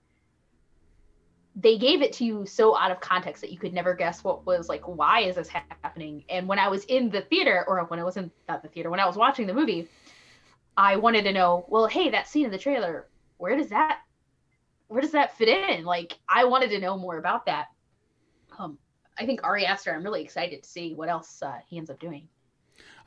they gave it to you so out of context that you could never guess what was like why is this happening and when i was in the theater or when i was in not the theater when i was watching the movie i wanted to know well hey that scene in the trailer where does that where does that fit in like i wanted to know more about that um i think ari aster i'm really excited to see what else uh, he ends up doing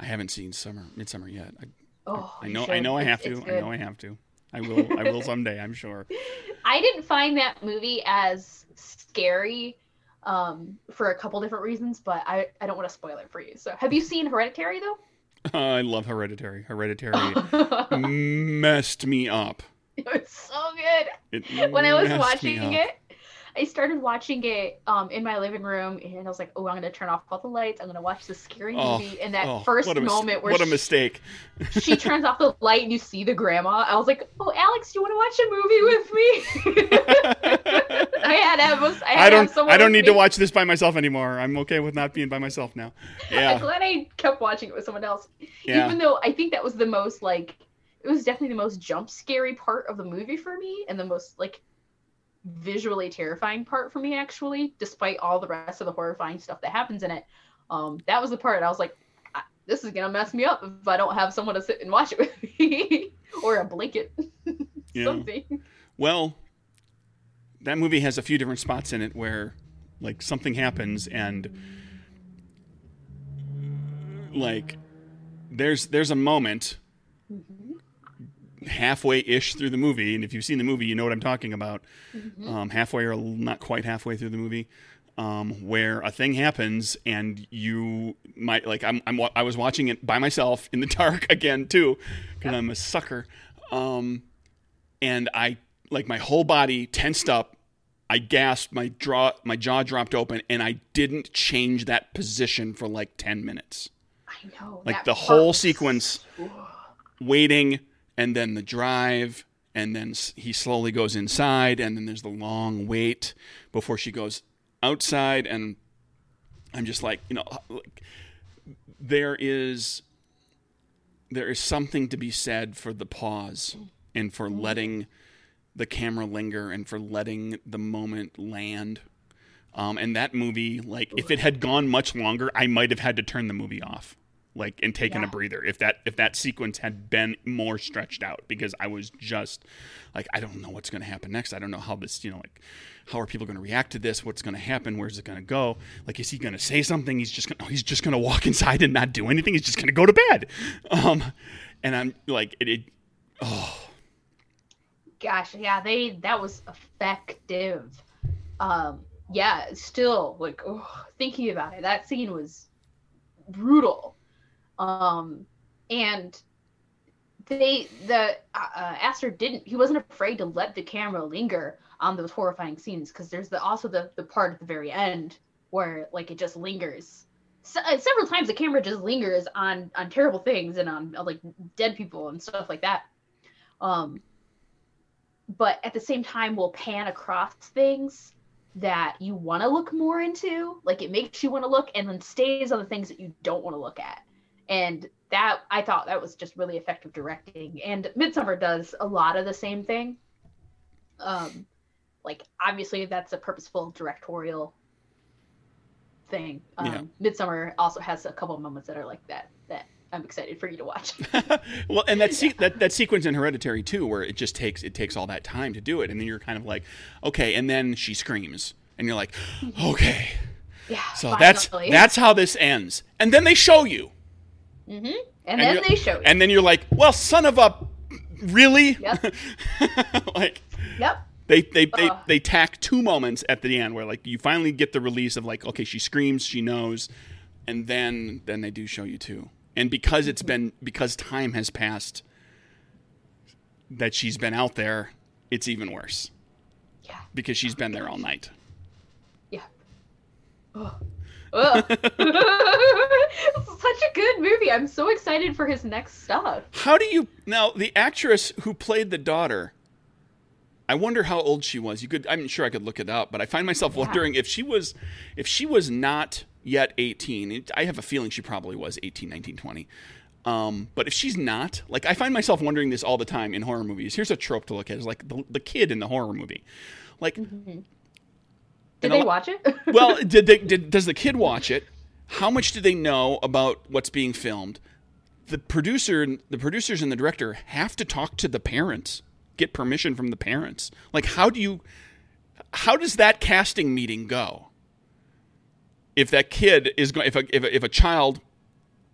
I haven't seen Summer Midsummer yet. I, oh I you know I know I It's- have to. it's I know. I have to. I will. I will someday. I'm sure. I didn't find that movie as scary um, for a couple different reasons, but I, I don't want to spoil it for you. So, have you seen Hereditary though? I love Hereditary. Hereditary messed me up. it was so good. It When I was watching it, I started watching it um, in my living room, and I was like, "Oh, I'm gonna turn off all the lights. I'm gonna watch this scary Oh, movie." And that oh, first a mis- moment where what a she- mistake. she turns off the light and you see the grandma, I was like, "Oh, Alex, do you want to watch a movie with me?" I had I had I don't. I don't need to watch this by myself anymore. I'm okay with not being by myself now. Yeah. I'm glad I kept watching it with someone else. Yeah. Even though I think that was the most like it was definitely the most jump scary part of the movie for me and the most like visually terrifying part for me actually, despite all the rest of the horrifying stuff that happens in it. Um that was the part I was like this is going to mess me up if I don't have someone to sit and watch it with me or a blanket. Yeah. Something. Well, that movie has a few different spots in it where, like, something happens and, like, there's there's a moment halfway ish through the movie, and if you've seen the movie, you know what I'm talking about. Um, halfway or not quite halfway through the movie, um, where a thing happens and you might like I'm, I'm I was watching it by myself in the dark again too, because I'm a sucker. Um, and I like my whole body tensed up. I gasped, my draw, my jaw dropped open, and I didn't change that position for like ten minutes. I know. Like the whole sequence, waiting, and then the drive, and then he slowly goes inside, and then there's the long wait before she goes outside, and I'm just like, you know, like, there is there is something to be said for the pause and for letting the camera linger and for letting the moment land. Um, and that movie, like, if it had gone much longer, I might have had to turn the movie off, like, and taken a breather. If that if that sequence had been more stretched out, because I was just like, I don't know what's going to happen next. I don't know how this, you know, like, how are people going to react to this? What's going to happen? Where's it going to go? Like, is he going to say something? He's just going, to he's just going to walk inside and not do anything. He's just going to go to bed. Um, and I'm like, it, it gosh yeah they that was effective um yeah still like oh, thinking about it that scene was brutal um and they the uh, uh, Aster didn't he wasn't afraid to let the camera linger on those horrifying scenes because there's the also the the part at the very end where like it just lingers. Se- uh, several times the camera just lingers on on terrible things and on like dead people and stuff like that. Um but at the same time will pan across things that you want to look more into like it makes you want to look and then stays on the things that you don't want to look at and that i thought that was just really effective directing. And midsummer does a lot of the same thing. Um like obviously that's a purposeful directorial thing. Um Yeah. midsummer also has a couple of moments that are like that that i'm excited for you to watch. Well, and that, se- that that sequence in Hereditary too, where it just takes it takes all that time to do it, and then you're kind of like, okay, and then she screams, and you're like, okay, yeah so that's that's how this ends, and then they show you, hmm and, then you're- they show you and then you're like, well, son of a, really, Yep. like. yep They they, they, Ugh. they tack two moments at the end where like you finally get the release of like okay she screams she knows, and then then they do show you too, and because it's been because time has passed that she's been out there, it's even worse Yeah. because she's been there all night. Yeah. Oh. Ugh. Such a good movie. I'm so excited for his next stuff. How do you now the actress who played the daughter? I wonder how old she was. You could I'm sure I could look it up, but I find myself Yeah. wondering if she was if she was not yet 18. it- I have a feeling she probably was 18, 19, 20. Um, but if she's not, like I find myself wondering this all the time in horror movies. Here's a trope to look at: is like the, the kid in the horror movie. Like, Did And they watch it? well, did, they, did does the kid watch it? How much do they know about what's being filmed? The producer, the producers, and the director have to talk to the parents, get permission from the parents. Like, how do you, how does that casting meeting go? If that kid is going, if a, if a, if a child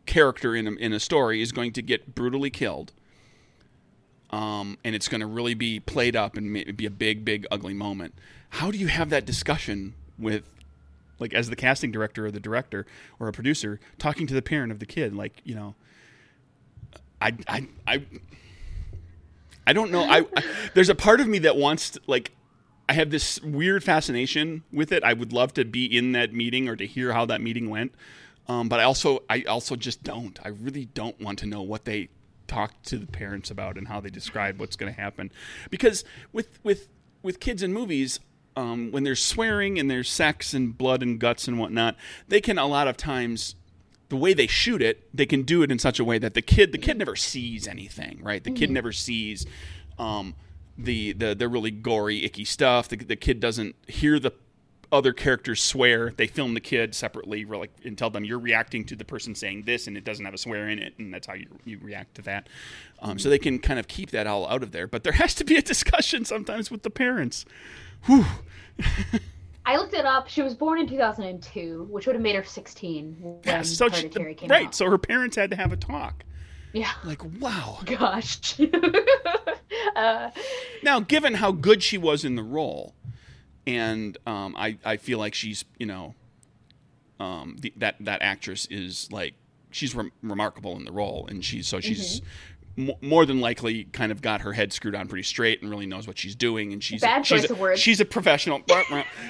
character in a, in a story is going to get brutally killed, um, and it's going to really be played up and be a big, big, ugly moment. How do you have that discussion with, like, as the casting director or the director or a producer talking to the parent of the kid? Like, you know, I, I, I, I don't know. I, I there's a part of me that wants to, like. I have this weird fascination with it. I would love to be in that meeting or to hear how that meeting went. Um, but I also, I also just don't. I really don't want to know what they talk to the parents about and how they describe what's going to happen, because with with with kids in movies, um, when there's swearing and there's sex and blood and guts and whatnot, they can a lot of times the way they shoot it, they can do it in such a way that the kid the kid never sees anything, right? The kid never sees um, the the the really gory, icky stuff. The, the kid doesn't hear the other characters swear. They film the kid separately, like and tell them you're reacting to the person saying this, and it doesn't have a swear in it, and that's how you you react to that. Um, So they can kind of keep that all out of there. But there has to be a discussion sometimes with the parents. Whew. I looked it up. She was born in 2002, which would have made her 16 when Yeah, so she- right. out. So her parents had to have a talk. yeah. Like, wow. Gosh. uh, Now, given how good she was in the role, and um, I, I feel like she's, you know, um, the, that that actress is like she's rem- remarkable in the role, and she's so she's Mm-hmm. m- more than likely kind of got her head screwed on pretty straight and really knows what she's doing, and she's Bad she's choice a, of words. she's a professional.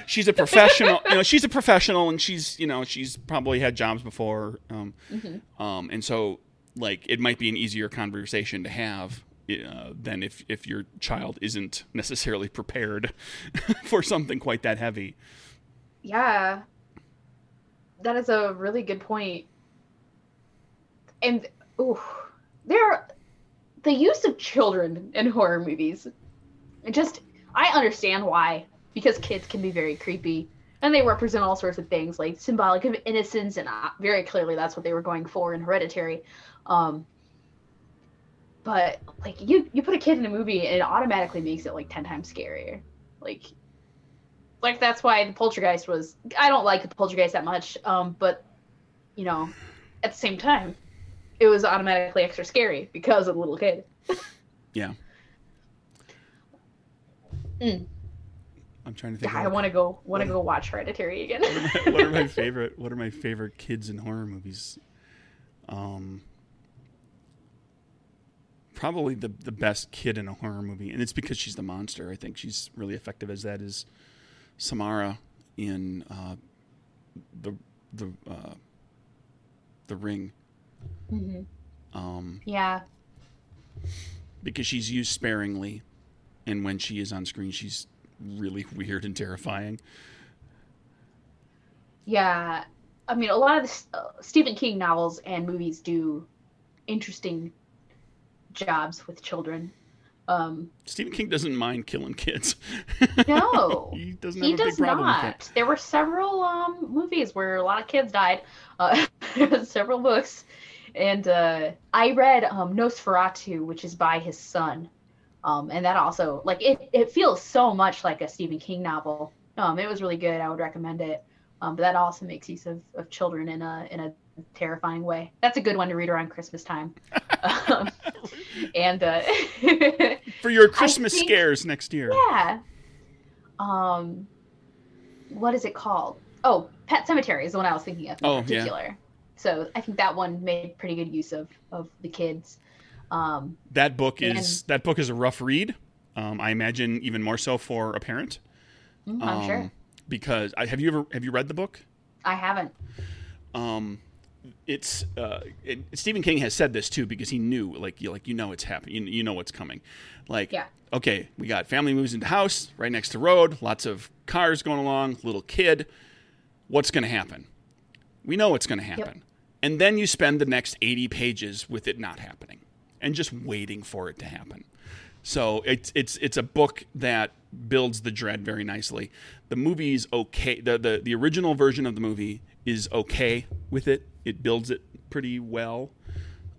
she's a professional. You know, she's a professional, and she's you know she's probably had jobs before, um, Mm-hmm. um, and so like it might be an easier conversation to have uh, than if if your child isn't necessarily prepared for something quite that heavy. yeah. That is a really good point. And ooh, there the use of children in horror movies. It just I understand why because kids can be very creepy and they represent all sorts of things like symbolic of innocence and uh, very clearly that's what they were going for in Hereditary. Um but like you you put a kid in a movie and it automatically makes it like 10 times scarier. Like like that's why the poltergeist was i don't like the poltergeist that much um but you know at the same time it was automatically extra scary because of the little kid Yeah. Mm. I'm trying to think. i want to go want to go watch hereditary again what are my favorite what are my favorite kids in horror movies um probably the the best kid in a horror movie and it's because she's the monster. I think she's really effective as that is samara in uh the the uh the ring. Mhm. um yeah. because she's used sparingly and when she is on screen she's really weird and terrifying. Yeah. I mean a lot of the uh, stephen king novels and movies do interesting jobs with children um stephen king doesn't mind killing kids No. he doesn't he have a big does problem with it. There were several um, movies where a lot of kids died. Uh, several books, and uh, I read um, NOS4A2, which is by his son, um, and that also like it. It feels so much like a Stephen King novel. Um, it was really good. I would recommend it. Um, but that also makes use of, of children in a in a terrifying way. That's a good one to read around Christmas time. um, and uh, for your Christmas think- scares next year. Yeah. Um, what is it called? Oh, Pet Sematary is the one I was thinking of in Oh, yeah. particular. so I think that one made pretty good use of of the kids. Um, that book is that book is a rough read. Um, I imagine even more so for a parent. Mm, I'm um, sure. Because I, have you ever have you read the book? I haven't. Um, it's uh, it, Stephen King has said this too because he knew like you like you know it's happening you, you know what's coming like yeah. okay we got family moves into house right next to road lots of cars going along little kid what's going to happen we know what's going to happen yep. and then you spend the next 80 pages with it not happening and just waiting for it to happen so it's it's it's a book that builds the dread very nicely. The movie's okay. The, the the original version of the movie is okay with it. It builds it pretty well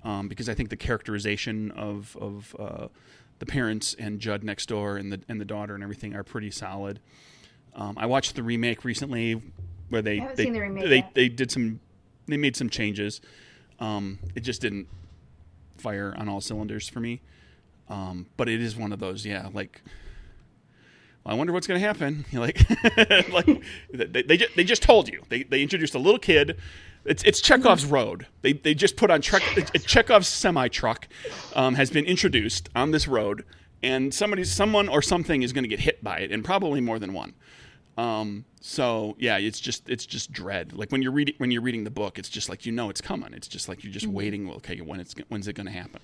um, because I think the characterization of of uh, the parents and Judd next door and the and the daughter and everything are pretty solid. Um, I watched the remake recently where they they, the they, they did some they made some changes. Um, it just didn't fire on all cylinders for me. Um, but it is one of those, yeah, like I wonder what's going to happen. You're like, like they, they, just, they just told you. They, they introduced a little kid. It's, it's Chekhov's road. They, they just put on Trek, Chekhov's semi truck um, has been introduced on this road, and somebody, someone or something is going to get hit by it, and probably more than one. Um, so yeah, it's just it's just dread. Like when you're reading when you're reading the book, it's just like you know it's coming. It's just like you're just mm-hmm. waiting. Okay, when it's when's it going to happen?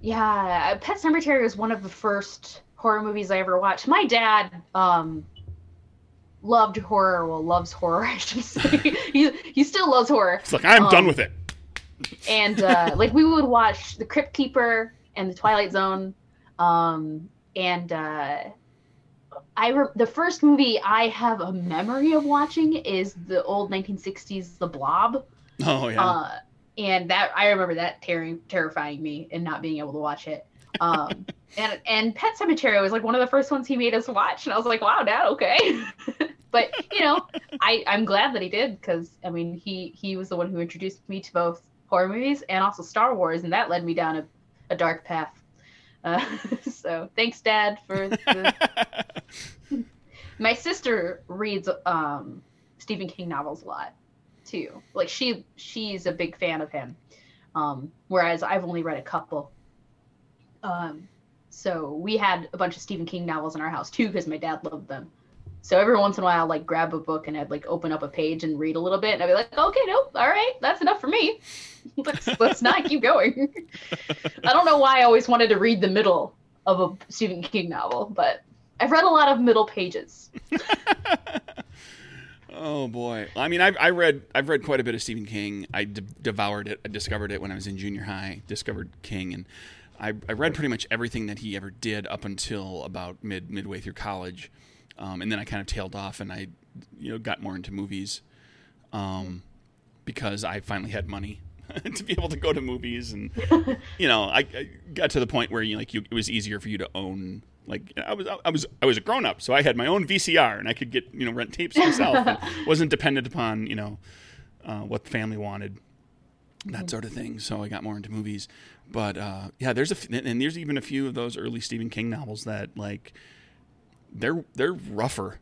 Yeah, Pet Sematary was one of the first horror movies I ever watched. My dad um, loved horror, well, loves horror, I should say. he, he still loves horror. It's like, I'm um, done with it. and uh, like we would watch The Crypt Keeper and The Twilight Zone. Um, and uh, I re- the first movie I have a memory of watching is the old 1960s The Blob. Oh yeah. Uh, and that I remember that ter- terrifying me and not being able to watch it. Um, and and Pet Sematary was like one of the first ones he made us watch, and I was like, wow, Dad, okay. but you know, I I'm glad that he did because I mean he he was the one who introduced me to both horror movies and also Star Wars, and that led me down a, a dark path. Uh, so thanks, Dad, for the. My sister reads um, Stephen King novels a lot too. Like she she's a big fan of him. Um, whereas I've only read a couple. Um, so we had a bunch of Stephen King novels in our house too because my dad loved them. So every once in a while, I'd like grab a book and I'd like open up a page and read a little bit, and I'd be like, "Okay, nope, all right, that's enough for me. let's let's not keep going." I don't know why I always wanted to read the middle of a Stephen King novel, but I've read a lot of middle pages. Oh boy! I mean, I've I read I've read quite a bit of Stephen King. I d- devoured it. I discovered it when I was in junior high. Discovered King, and I, I read pretty much everything that he ever did up until about mid midway through college, um, and then I kind of tailed off and I, you know, got more into movies, um, because I finally had money to be able to go to movies, and you know, I, I, got to the point where you know, like you, it was easier for you to own like I was, I was, I was a grown up, so I had my own VCR, and I could get you know rent tapes myself. and wasn't dependent upon you know uh, what the family wanted, that sort of thing. So I got more into movies. But uh, yeah, there's a and there's even a few of those early Stephen King novels that like they're they're rougher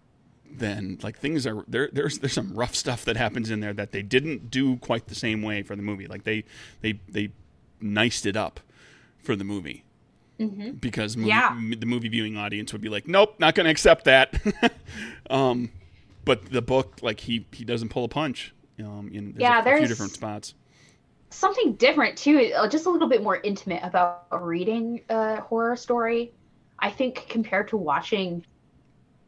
than like things are there there's there's some rough stuff that happens in there that they didn't do quite the same way for the movie like they they they niced it up for the movie mm-hmm. because movie, yeah. m- the movie viewing audience would be like, nope, not going to accept that. um, but the book, like he he doesn't pull a punch. Um, in, yeah, a, there's a few different spots. Something different too, uh, just a little bit more intimate about reading a horror story. I think compared to watching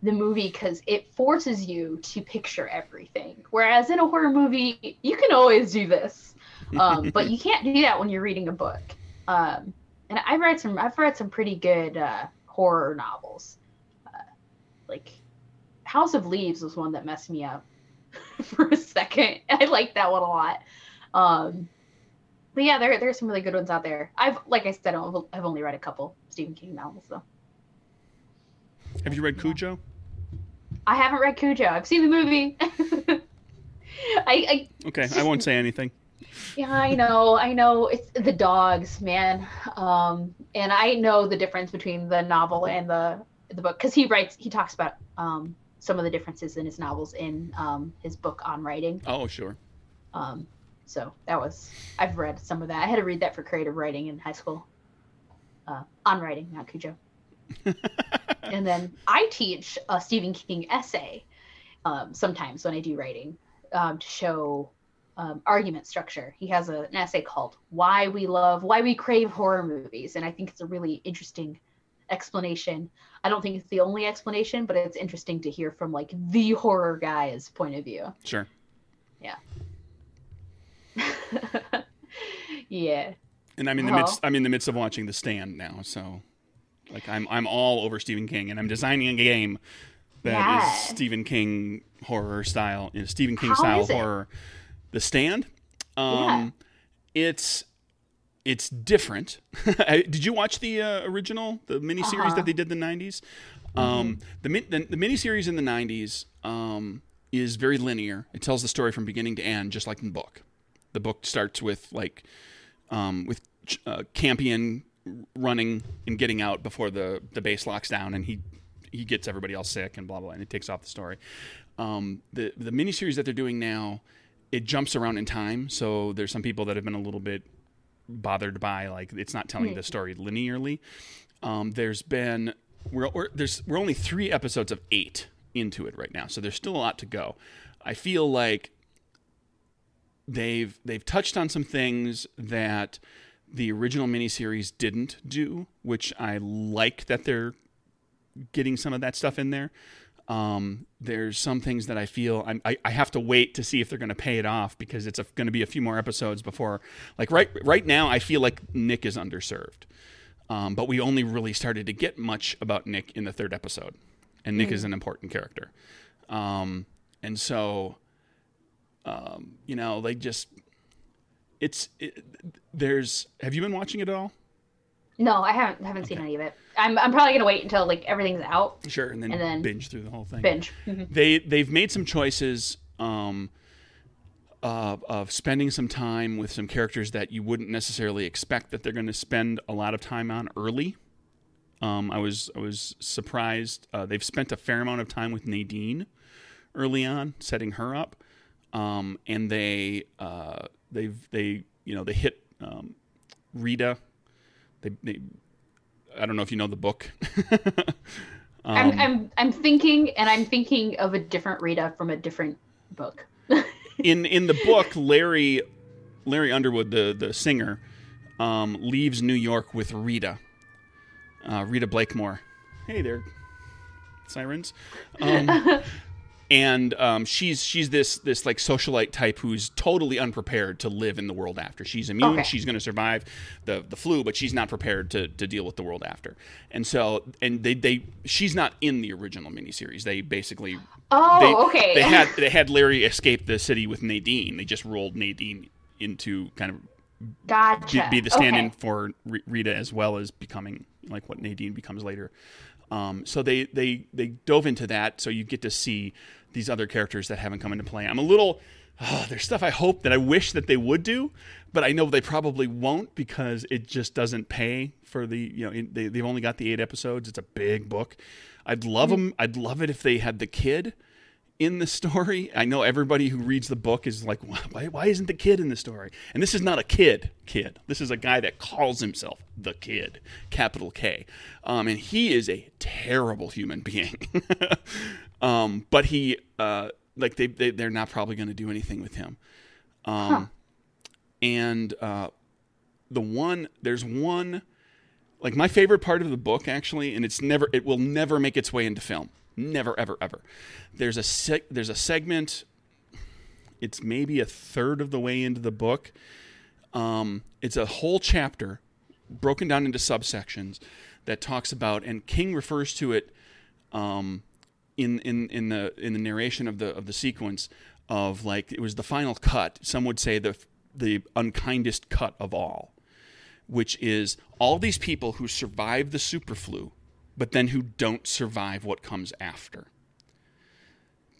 the movie because it forces you to picture everything. Whereas in a horror movie, you can always do this, um, but you can't do that when you're reading a book. Um, and I've read some I've read some pretty good uh, horror novels. Uh, like House of Leaves was one that messed me up for a second. I like that one a lot. Um, but yeah, there there's some really good ones out there. I've like I said, I've only read a couple Stephen King novels though. Have you read Cujo? I haven't read Cujo. I've seen the movie. I, I okay. I won't say anything. Yeah, I know. I know. It's the dogs, man. Um, and I know the difference between the novel and the the book because he writes. He talks about um, some of the differences in his novels in um, his book on writing. Oh, sure. Um, so that was I've read some of that. I had to read that for creative writing in high school. Uh, on writing, not Cujo. and then I teach a Stephen King essay um, sometimes when I do writing um, to show um, argument structure. He has a, an essay called "Why We Love, Why We Crave Horror Movies," and I think it's a really interesting explanation. I don't think it's the only explanation, but it's interesting to hear from like the horror guy's point of view. Sure. Yeah. yeah. And I'm in the Well- midst. I'm in the midst of watching The Stand now, so like I'm I'm all over Stephen King, and I'm designing a game that is Yeah. Stephen King horror style, you know, Stephen King How style horror. The Stand. Um, It's it's different. Did you watch the uh, original, the miniseries Uh-huh. Mm-hmm. that they did in the '90s? Um, the, min- the the miniseries in the '90s um, is very linear. It tells the story from beginning to end, just like in the book. The book starts with like um, with uh, Campion running and getting out before the the base locks down, and he he gets everybody else sick and blah blah, blah and it takes off the story. Um, the the miniseries that they're doing now, it jumps around in time. So there's some people that have been a little bit bothered by like it's not telling the story linearly. Um, there's been we're, we're there's we're only three episodes of eight into it right now, so there's still a lot to go. I feel like they've they've touched on some things that the original miniseries didn't do, which I like that they're getting some of that stuff in there. Um, there's some things that I feel I'm, I, I have to wait to see if they're going to pay it off because it's going to be a few more episodes before. Like right right now, I feel like Nick is underserved, um, but we only really started to get much about Nick in the third episode, and Nick is an important character, um, and so um, you know they just it's it, there's have you been watching it at all? No, I haven't haven't seen any of it. I'm I'm probably gonna wait until like everything's out. Sure, and then, And then binge through the whole thing. Binge. Mhm. they they've made some choices um, uh, of spending some time with some characters that you wouldn't necessarily expect that they're going to spend a lot of time on early. Um, I was I was surprised. Uh, they've spent a fair amount of time with Nadine early on, setting her up, um, and they uh, they've they you know they hit um, Rita. They, they I don't know if you know the book. Um, I'm I'm I'm thinking, and I'm thinking of a different Rita from a different book. in in the book, Larry Larry Underwood, the the singer, um, leaves New York with Rita, uh, Rita Blakemoor. Hey there, sirens. Um, and um, she's she's this this like socialite type who's totally unprepared to live in the world after. She's immune. Okay. She's going to survive the the flu, but she's not prepared to to deal with the world after. And so and they they she's not in the original miniseries. They basically Oh, they, okay. They had they had Larry escape the city with Nadine. They just rolled Nadine into kind of be, gotcha. be the stand-in Okay. for R- Rita as well as becoming like what Nadine becomes later. Um, so they they they dove into that, so you get to see these other characters that haven't come into play. I'm a little oh, there's stuff I hope that I wish that they would do, but I know they probably won't because it just doesn't pay for the you know they they've only got the eight episodes. It's a big book. I'd love mm. them. I'd love it if they had the kid in the story. I know everybody who reads the book is like, why, why isn't the kid in the story? And this is not a kid, kid. This is a guy that calls himself the kid, capital K. Um, and he is a terrible human being. um, but he, uh, like, they, they, they're not probably going to do anything with him. Um, Huh. And uh, the one, there's one, like, my favorite part of the book, actually, and it's never, it will never make its way into film. Never, ever, ever. There's a seg- there's a segment. It's maybe a third of the way into the book. Um, it's a whole chapter broken down into subsections that talks about, and King refers to it um, in in in the in the narration of the of the sequence of like it was the final cut. Some would say the the unkindest cut of all, which is all these people who survived the super flu, but then who don't survive what comes after.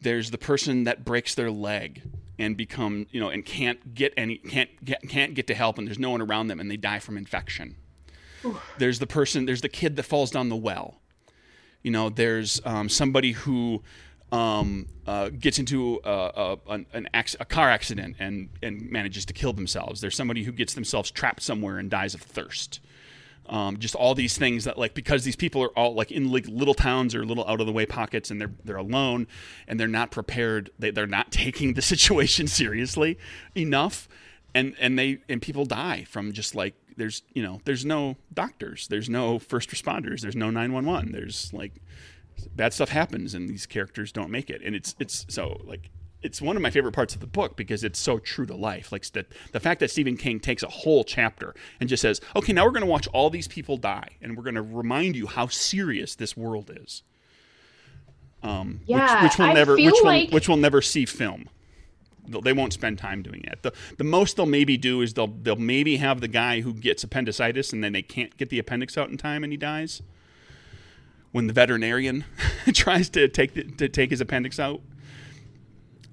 There's the person that breaks their leg and become you know and can't get any can't get can't get to help and there's no one around them and they die from infection. There's the person there's the kid that falls down the well. You know, there's um, somebody who um, uh, gets into a, a, an, an ac- a car accident and, and manages to kill themselves. There's somebody who gets themselves trapped somewhere and dies of thirst. Um, just all these things that like because these people are all like in like little towns or little out of the way pockets and they're they're alone and they're not prepared they, they're not taking the situation seriously enough and and they and people die from just like there's you know there's no doctors there's no first responders there's no 911 there's like bad stuff happens and these characters don't make it. And it's it's so like it's one of my favorite parts of the book because it's so true to life like the, the fact that stephen king takes a whole chapter and just says okay now we're going to watch all these people die and we're going to remind you how serious this world is um, Yeah, which, which will I never which will like- which will never see film they won't spend time doing it. The the most they'll maybe do is they'll they'll maybe have the guy who gets appendicitis and then they can't get the appendix out in time and he dies. When the veterinarian tries to take the, to take his appendix out.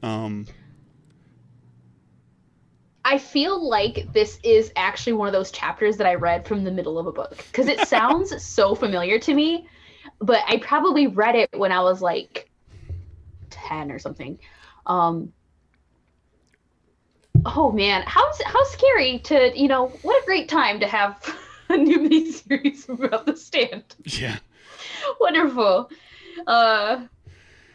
Um, I feel like this is actually one of those chapters that I read from the middle of a book because it sounds so familiar to me, but I probably read it when I was like 10 or something. Um, oh man, how how scary to, you know, what a great time to have a new miniseries about the stand. yeah, Wonderful. Uh,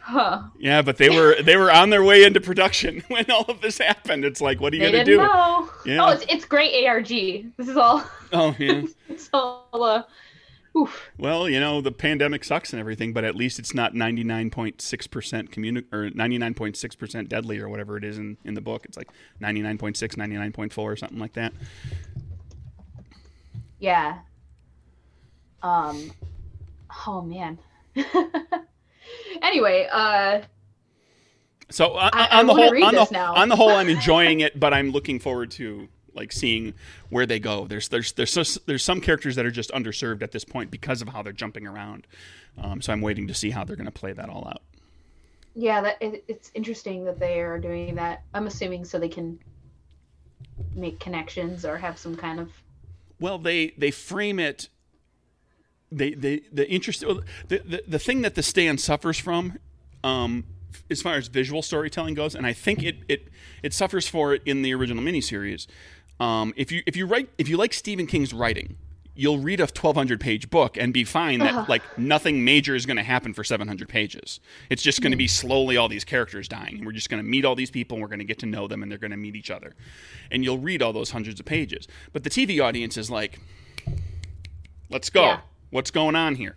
huh. yeah, but they were they were on their way into production when all of this happened. It's like, what are you They gonna do? know. Yeah. Oh, it's, it's great ARG. This is all. Oh yeah. It's all. Uh, oof. Well, you know, the pandemic sucks and everything, but at least it's not 99.6% communi- or 99.6% deadly or whatever it is in, in the book. It's like 99.6, 99.4 or something like that. Yeah. Um. Oh man. Anyway, uh, So uh, I- I on the whole, on the, on the whole, I'm enjoying it, but I'm looking forward to like seeing where they go. There's there's there's so, there's some characters that are just underserved at this point because of how they're jumping around. Um, so I'm waiting to see how they're going to play that all out. yeah, that it, it's interesting that they are doing that. I'm assuming so they can make connections or have some kind of. Well, they they frame it. They they the interest the, the the thing that the stand suffers from, um, as far as visual storytelling goes, and I think it it it suffers for it in the original miniseries. Um, if you if you write if you like Stephen King's writing, you'll read a 1200 page book and be fine that like nothing major is going to happen for 700 pages. It's just going to be slowly all these characters dying, and we're just going to meet all these people, and we're going to get to know them, and they're going to meet each other, and you'll read all those hundreds of pages. But the TV audience is like, let's go. Yeah. What's going on here?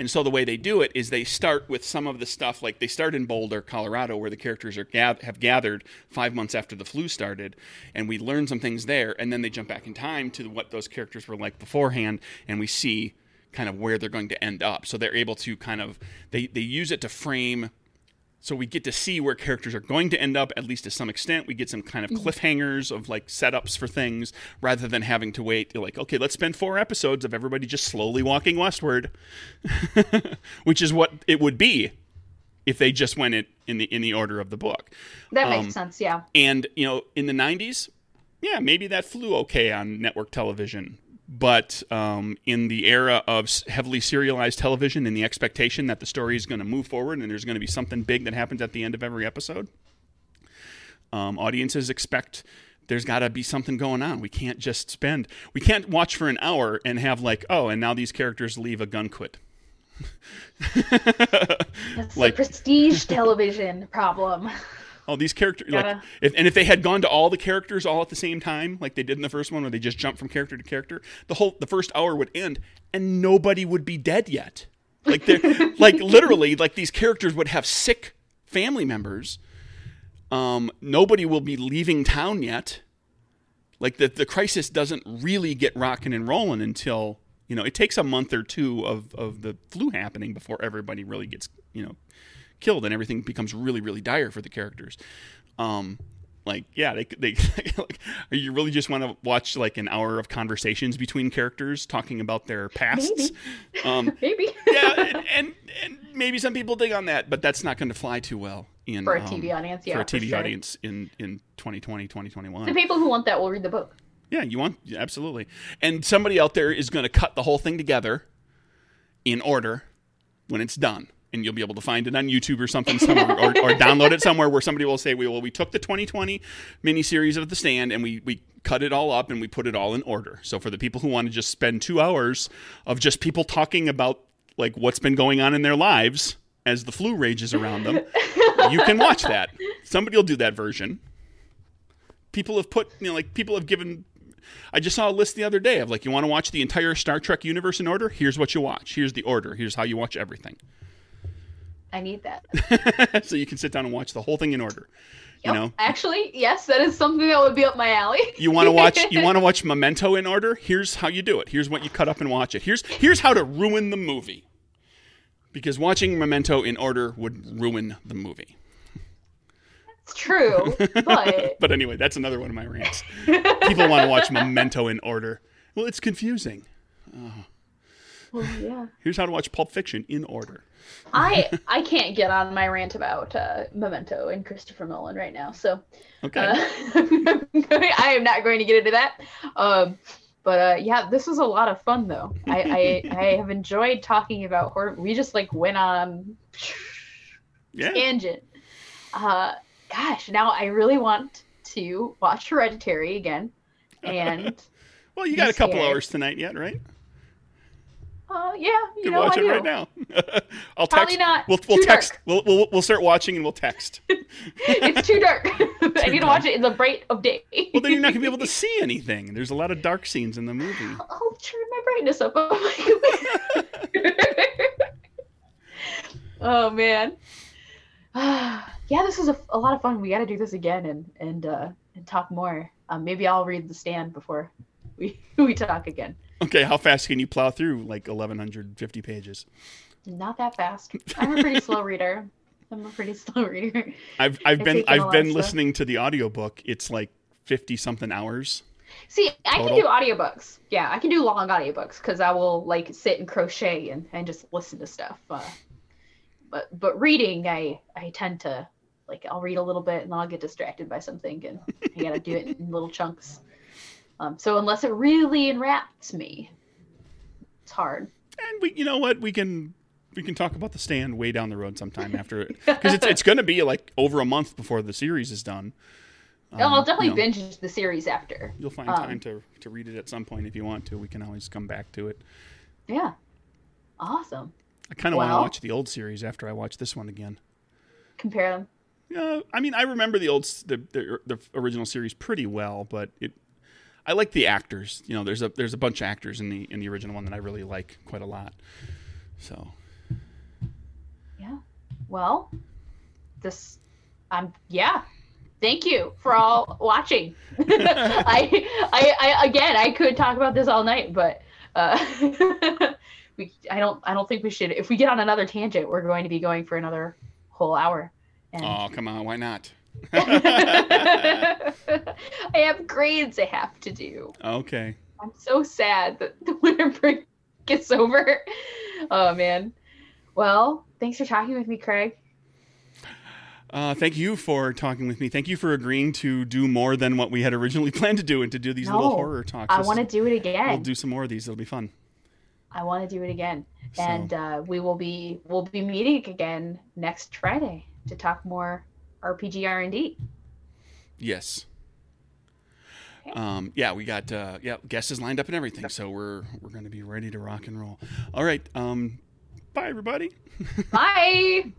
And so the way they do it is they start with some of the stuff like they start in Boulder, Colorado, where the characters are have gathered five months after the flu started, and we learn some things there, and then they jump back in time to what those characters were like beforehand, and we see kind of where they're going to end up. So they're able to kind of they they use it to frame so we get to see where characters are going to end up at least to some extent we get some kind of cliffhangers of like setups for things rather than having to wait like okay let's spend four episodes of everybody just slowly walking westward which is what it would be if they just went it in the in the order of the book That Um, makes sense. Yeah. and you know in the 90s yeah maybe that flew okay on network television but um, in the era of heavily serialized television and the expectation that the story is going to move forward and there's going to be something big that happens at the end of every episode um, audiences expect there's got to be something going on we can't just spend we can't watch for an hour and have like oh and now these characters leave a gun quit That's like- the prestige television problem. Oh, these characters like if and if they had gone to all the characters all at the same time, like they did in the first one, where they just jumped from character to character, the whole the first hour would end and nobody would be dead yet. Like they're like literally like these characters would have sick family members. Um, nobody will be leaving town yet. Like the the crisis doesn't really get rocking and rolling until you know it takes a month or two of of the flu happening before everybody really gets you know killed and everything becomes really really dire for the characters um like yeah they they like you really just want to watch like an hour of conversations between characters talking about their pasts um Maybe. yeah and, and and maybe some people dig on that but that's not going to fly too well in For a um, TV audience, yeah. for a TV sure. audience in in 2020 2021 The people who want that will read the book. yeah, you want absolutely. And somebody out there is going to cut the whole thing together in order when it's done. And you'll be able to find it on YouTube or something, somewhere, or, or download it somewhere where somebody will say, "Well, we took the 2020 miniseries of The Stand and we we cut it all up and we put it all in order." So for the people who want to just spend two hours of just people talking about like what's been going on in their lives as the flu rages around them, you can watch that. Somebody will do that version. People have put, you know, like people have given I just saw a list the other day of like, you want to watch the entire Star Trek universe in order? Here's what you watch. Here's the order. Here's how you watch everything. I need that. so you can sit down and watch the whole thing in order. Yep. You know, Actually, yes, that is something that would be up my alley. you want to watch you want to watch Memento in order. Here's how you do it. Here's what you cut up and watch it. Here's here's how to ruin the movie. Because watching Memento in order would ruin the movie. It's true, but But anyway, that's another one of my rants. People want to watch Memento in order. Well, it's confusing. Oh. Well, yeah. Here's how to watch Pulp Fiction in order. I I can't get on my rant about uh, Memento and Christopher Nolan right now, so Okay. uh, I am not going to get into that. Um, but uh, yeah, this was a lot of fun though. I, I I have enjoyed talking about horror. We just like went on yeah. tangent. Uh, gosh, now I really want to watch Hereditary again, and Well, you got a couple scared. hours tonight yet, right? Uh, yeah, You you can know watch I it do. right now. I'll Probably text. not. We'll, we'll text. We'll, we'll we'll start watching and we'll text. it's too dark. I need to watch it in the bright of day. Well, then you're not gonna be able to see anything. There's a lot of dark scenes in the movie. I'll turn my brightness up. Oh, my oh man. yeah, this was a, a lot of fun. We got to do this again and and uh, and talk more. Um, maybe I'll read the stand before we we talk again. Okay, how fast can you plow through like 1150 pages? Not that fast. I'm a pretty slow reader. I'm a pretty slow reader. I've I've been I've been listening to the audiobook. It's like 50 something hours. See, I Total? can do audiobooks. Yeah, I can do long audiobooks because I will like sit and crochet and, and just listen to stuff. Uh, but but reading, I I tend to like I'll read a little bit and then I'll get distracted by something and I gotta do it in little chunks. Um, so unless it really enwraps me, it's hard. And we, you know what, we can we can talk about the stand way down the road sometime after it because it's it's going to be like over a month before the series is done. Um, I'll definitely you know, binge the series after. You'll find um, time to to read it at some point if you want to. We can always come back to it. Yeah, awesome. I kind of want to watch the old series after I watch this one again. Compare them. Yeah, I mean, I remember the old the, the the original series pretty well, but it I like the actors. You know, there's a there's a bunch of actors in the in the original one that I really like quite a lot. So Yeah. Well, this, I'm yeah. Thank you for all watching. I, I, I, again, I could talk about this all night, but uh, we, I don't, I don't think we should. If we get on another tangent, we're going to be going for another whole hour. And oh come on, why not? I have grades I have to do. Okay. I'm so sad that the winter break gets over. Oh man. Well, thanks for talking with me, Craig. Uh, thank you for talking with me. Thank you for agreeing to do more than what we had originally planned to do and to do these little horror talks. I want to do it again. We'll do some more of these. It'll be fun. I want to do it again, So- and uh, we will be we'll be meeting again next Friday to talk more RPG R and D. Yes. Okay. Um, yeah, we got uh, yeah guests lined up and everything, so we're we're going to be ready to rock and roll. All right. Um, bye, everybody. Bye.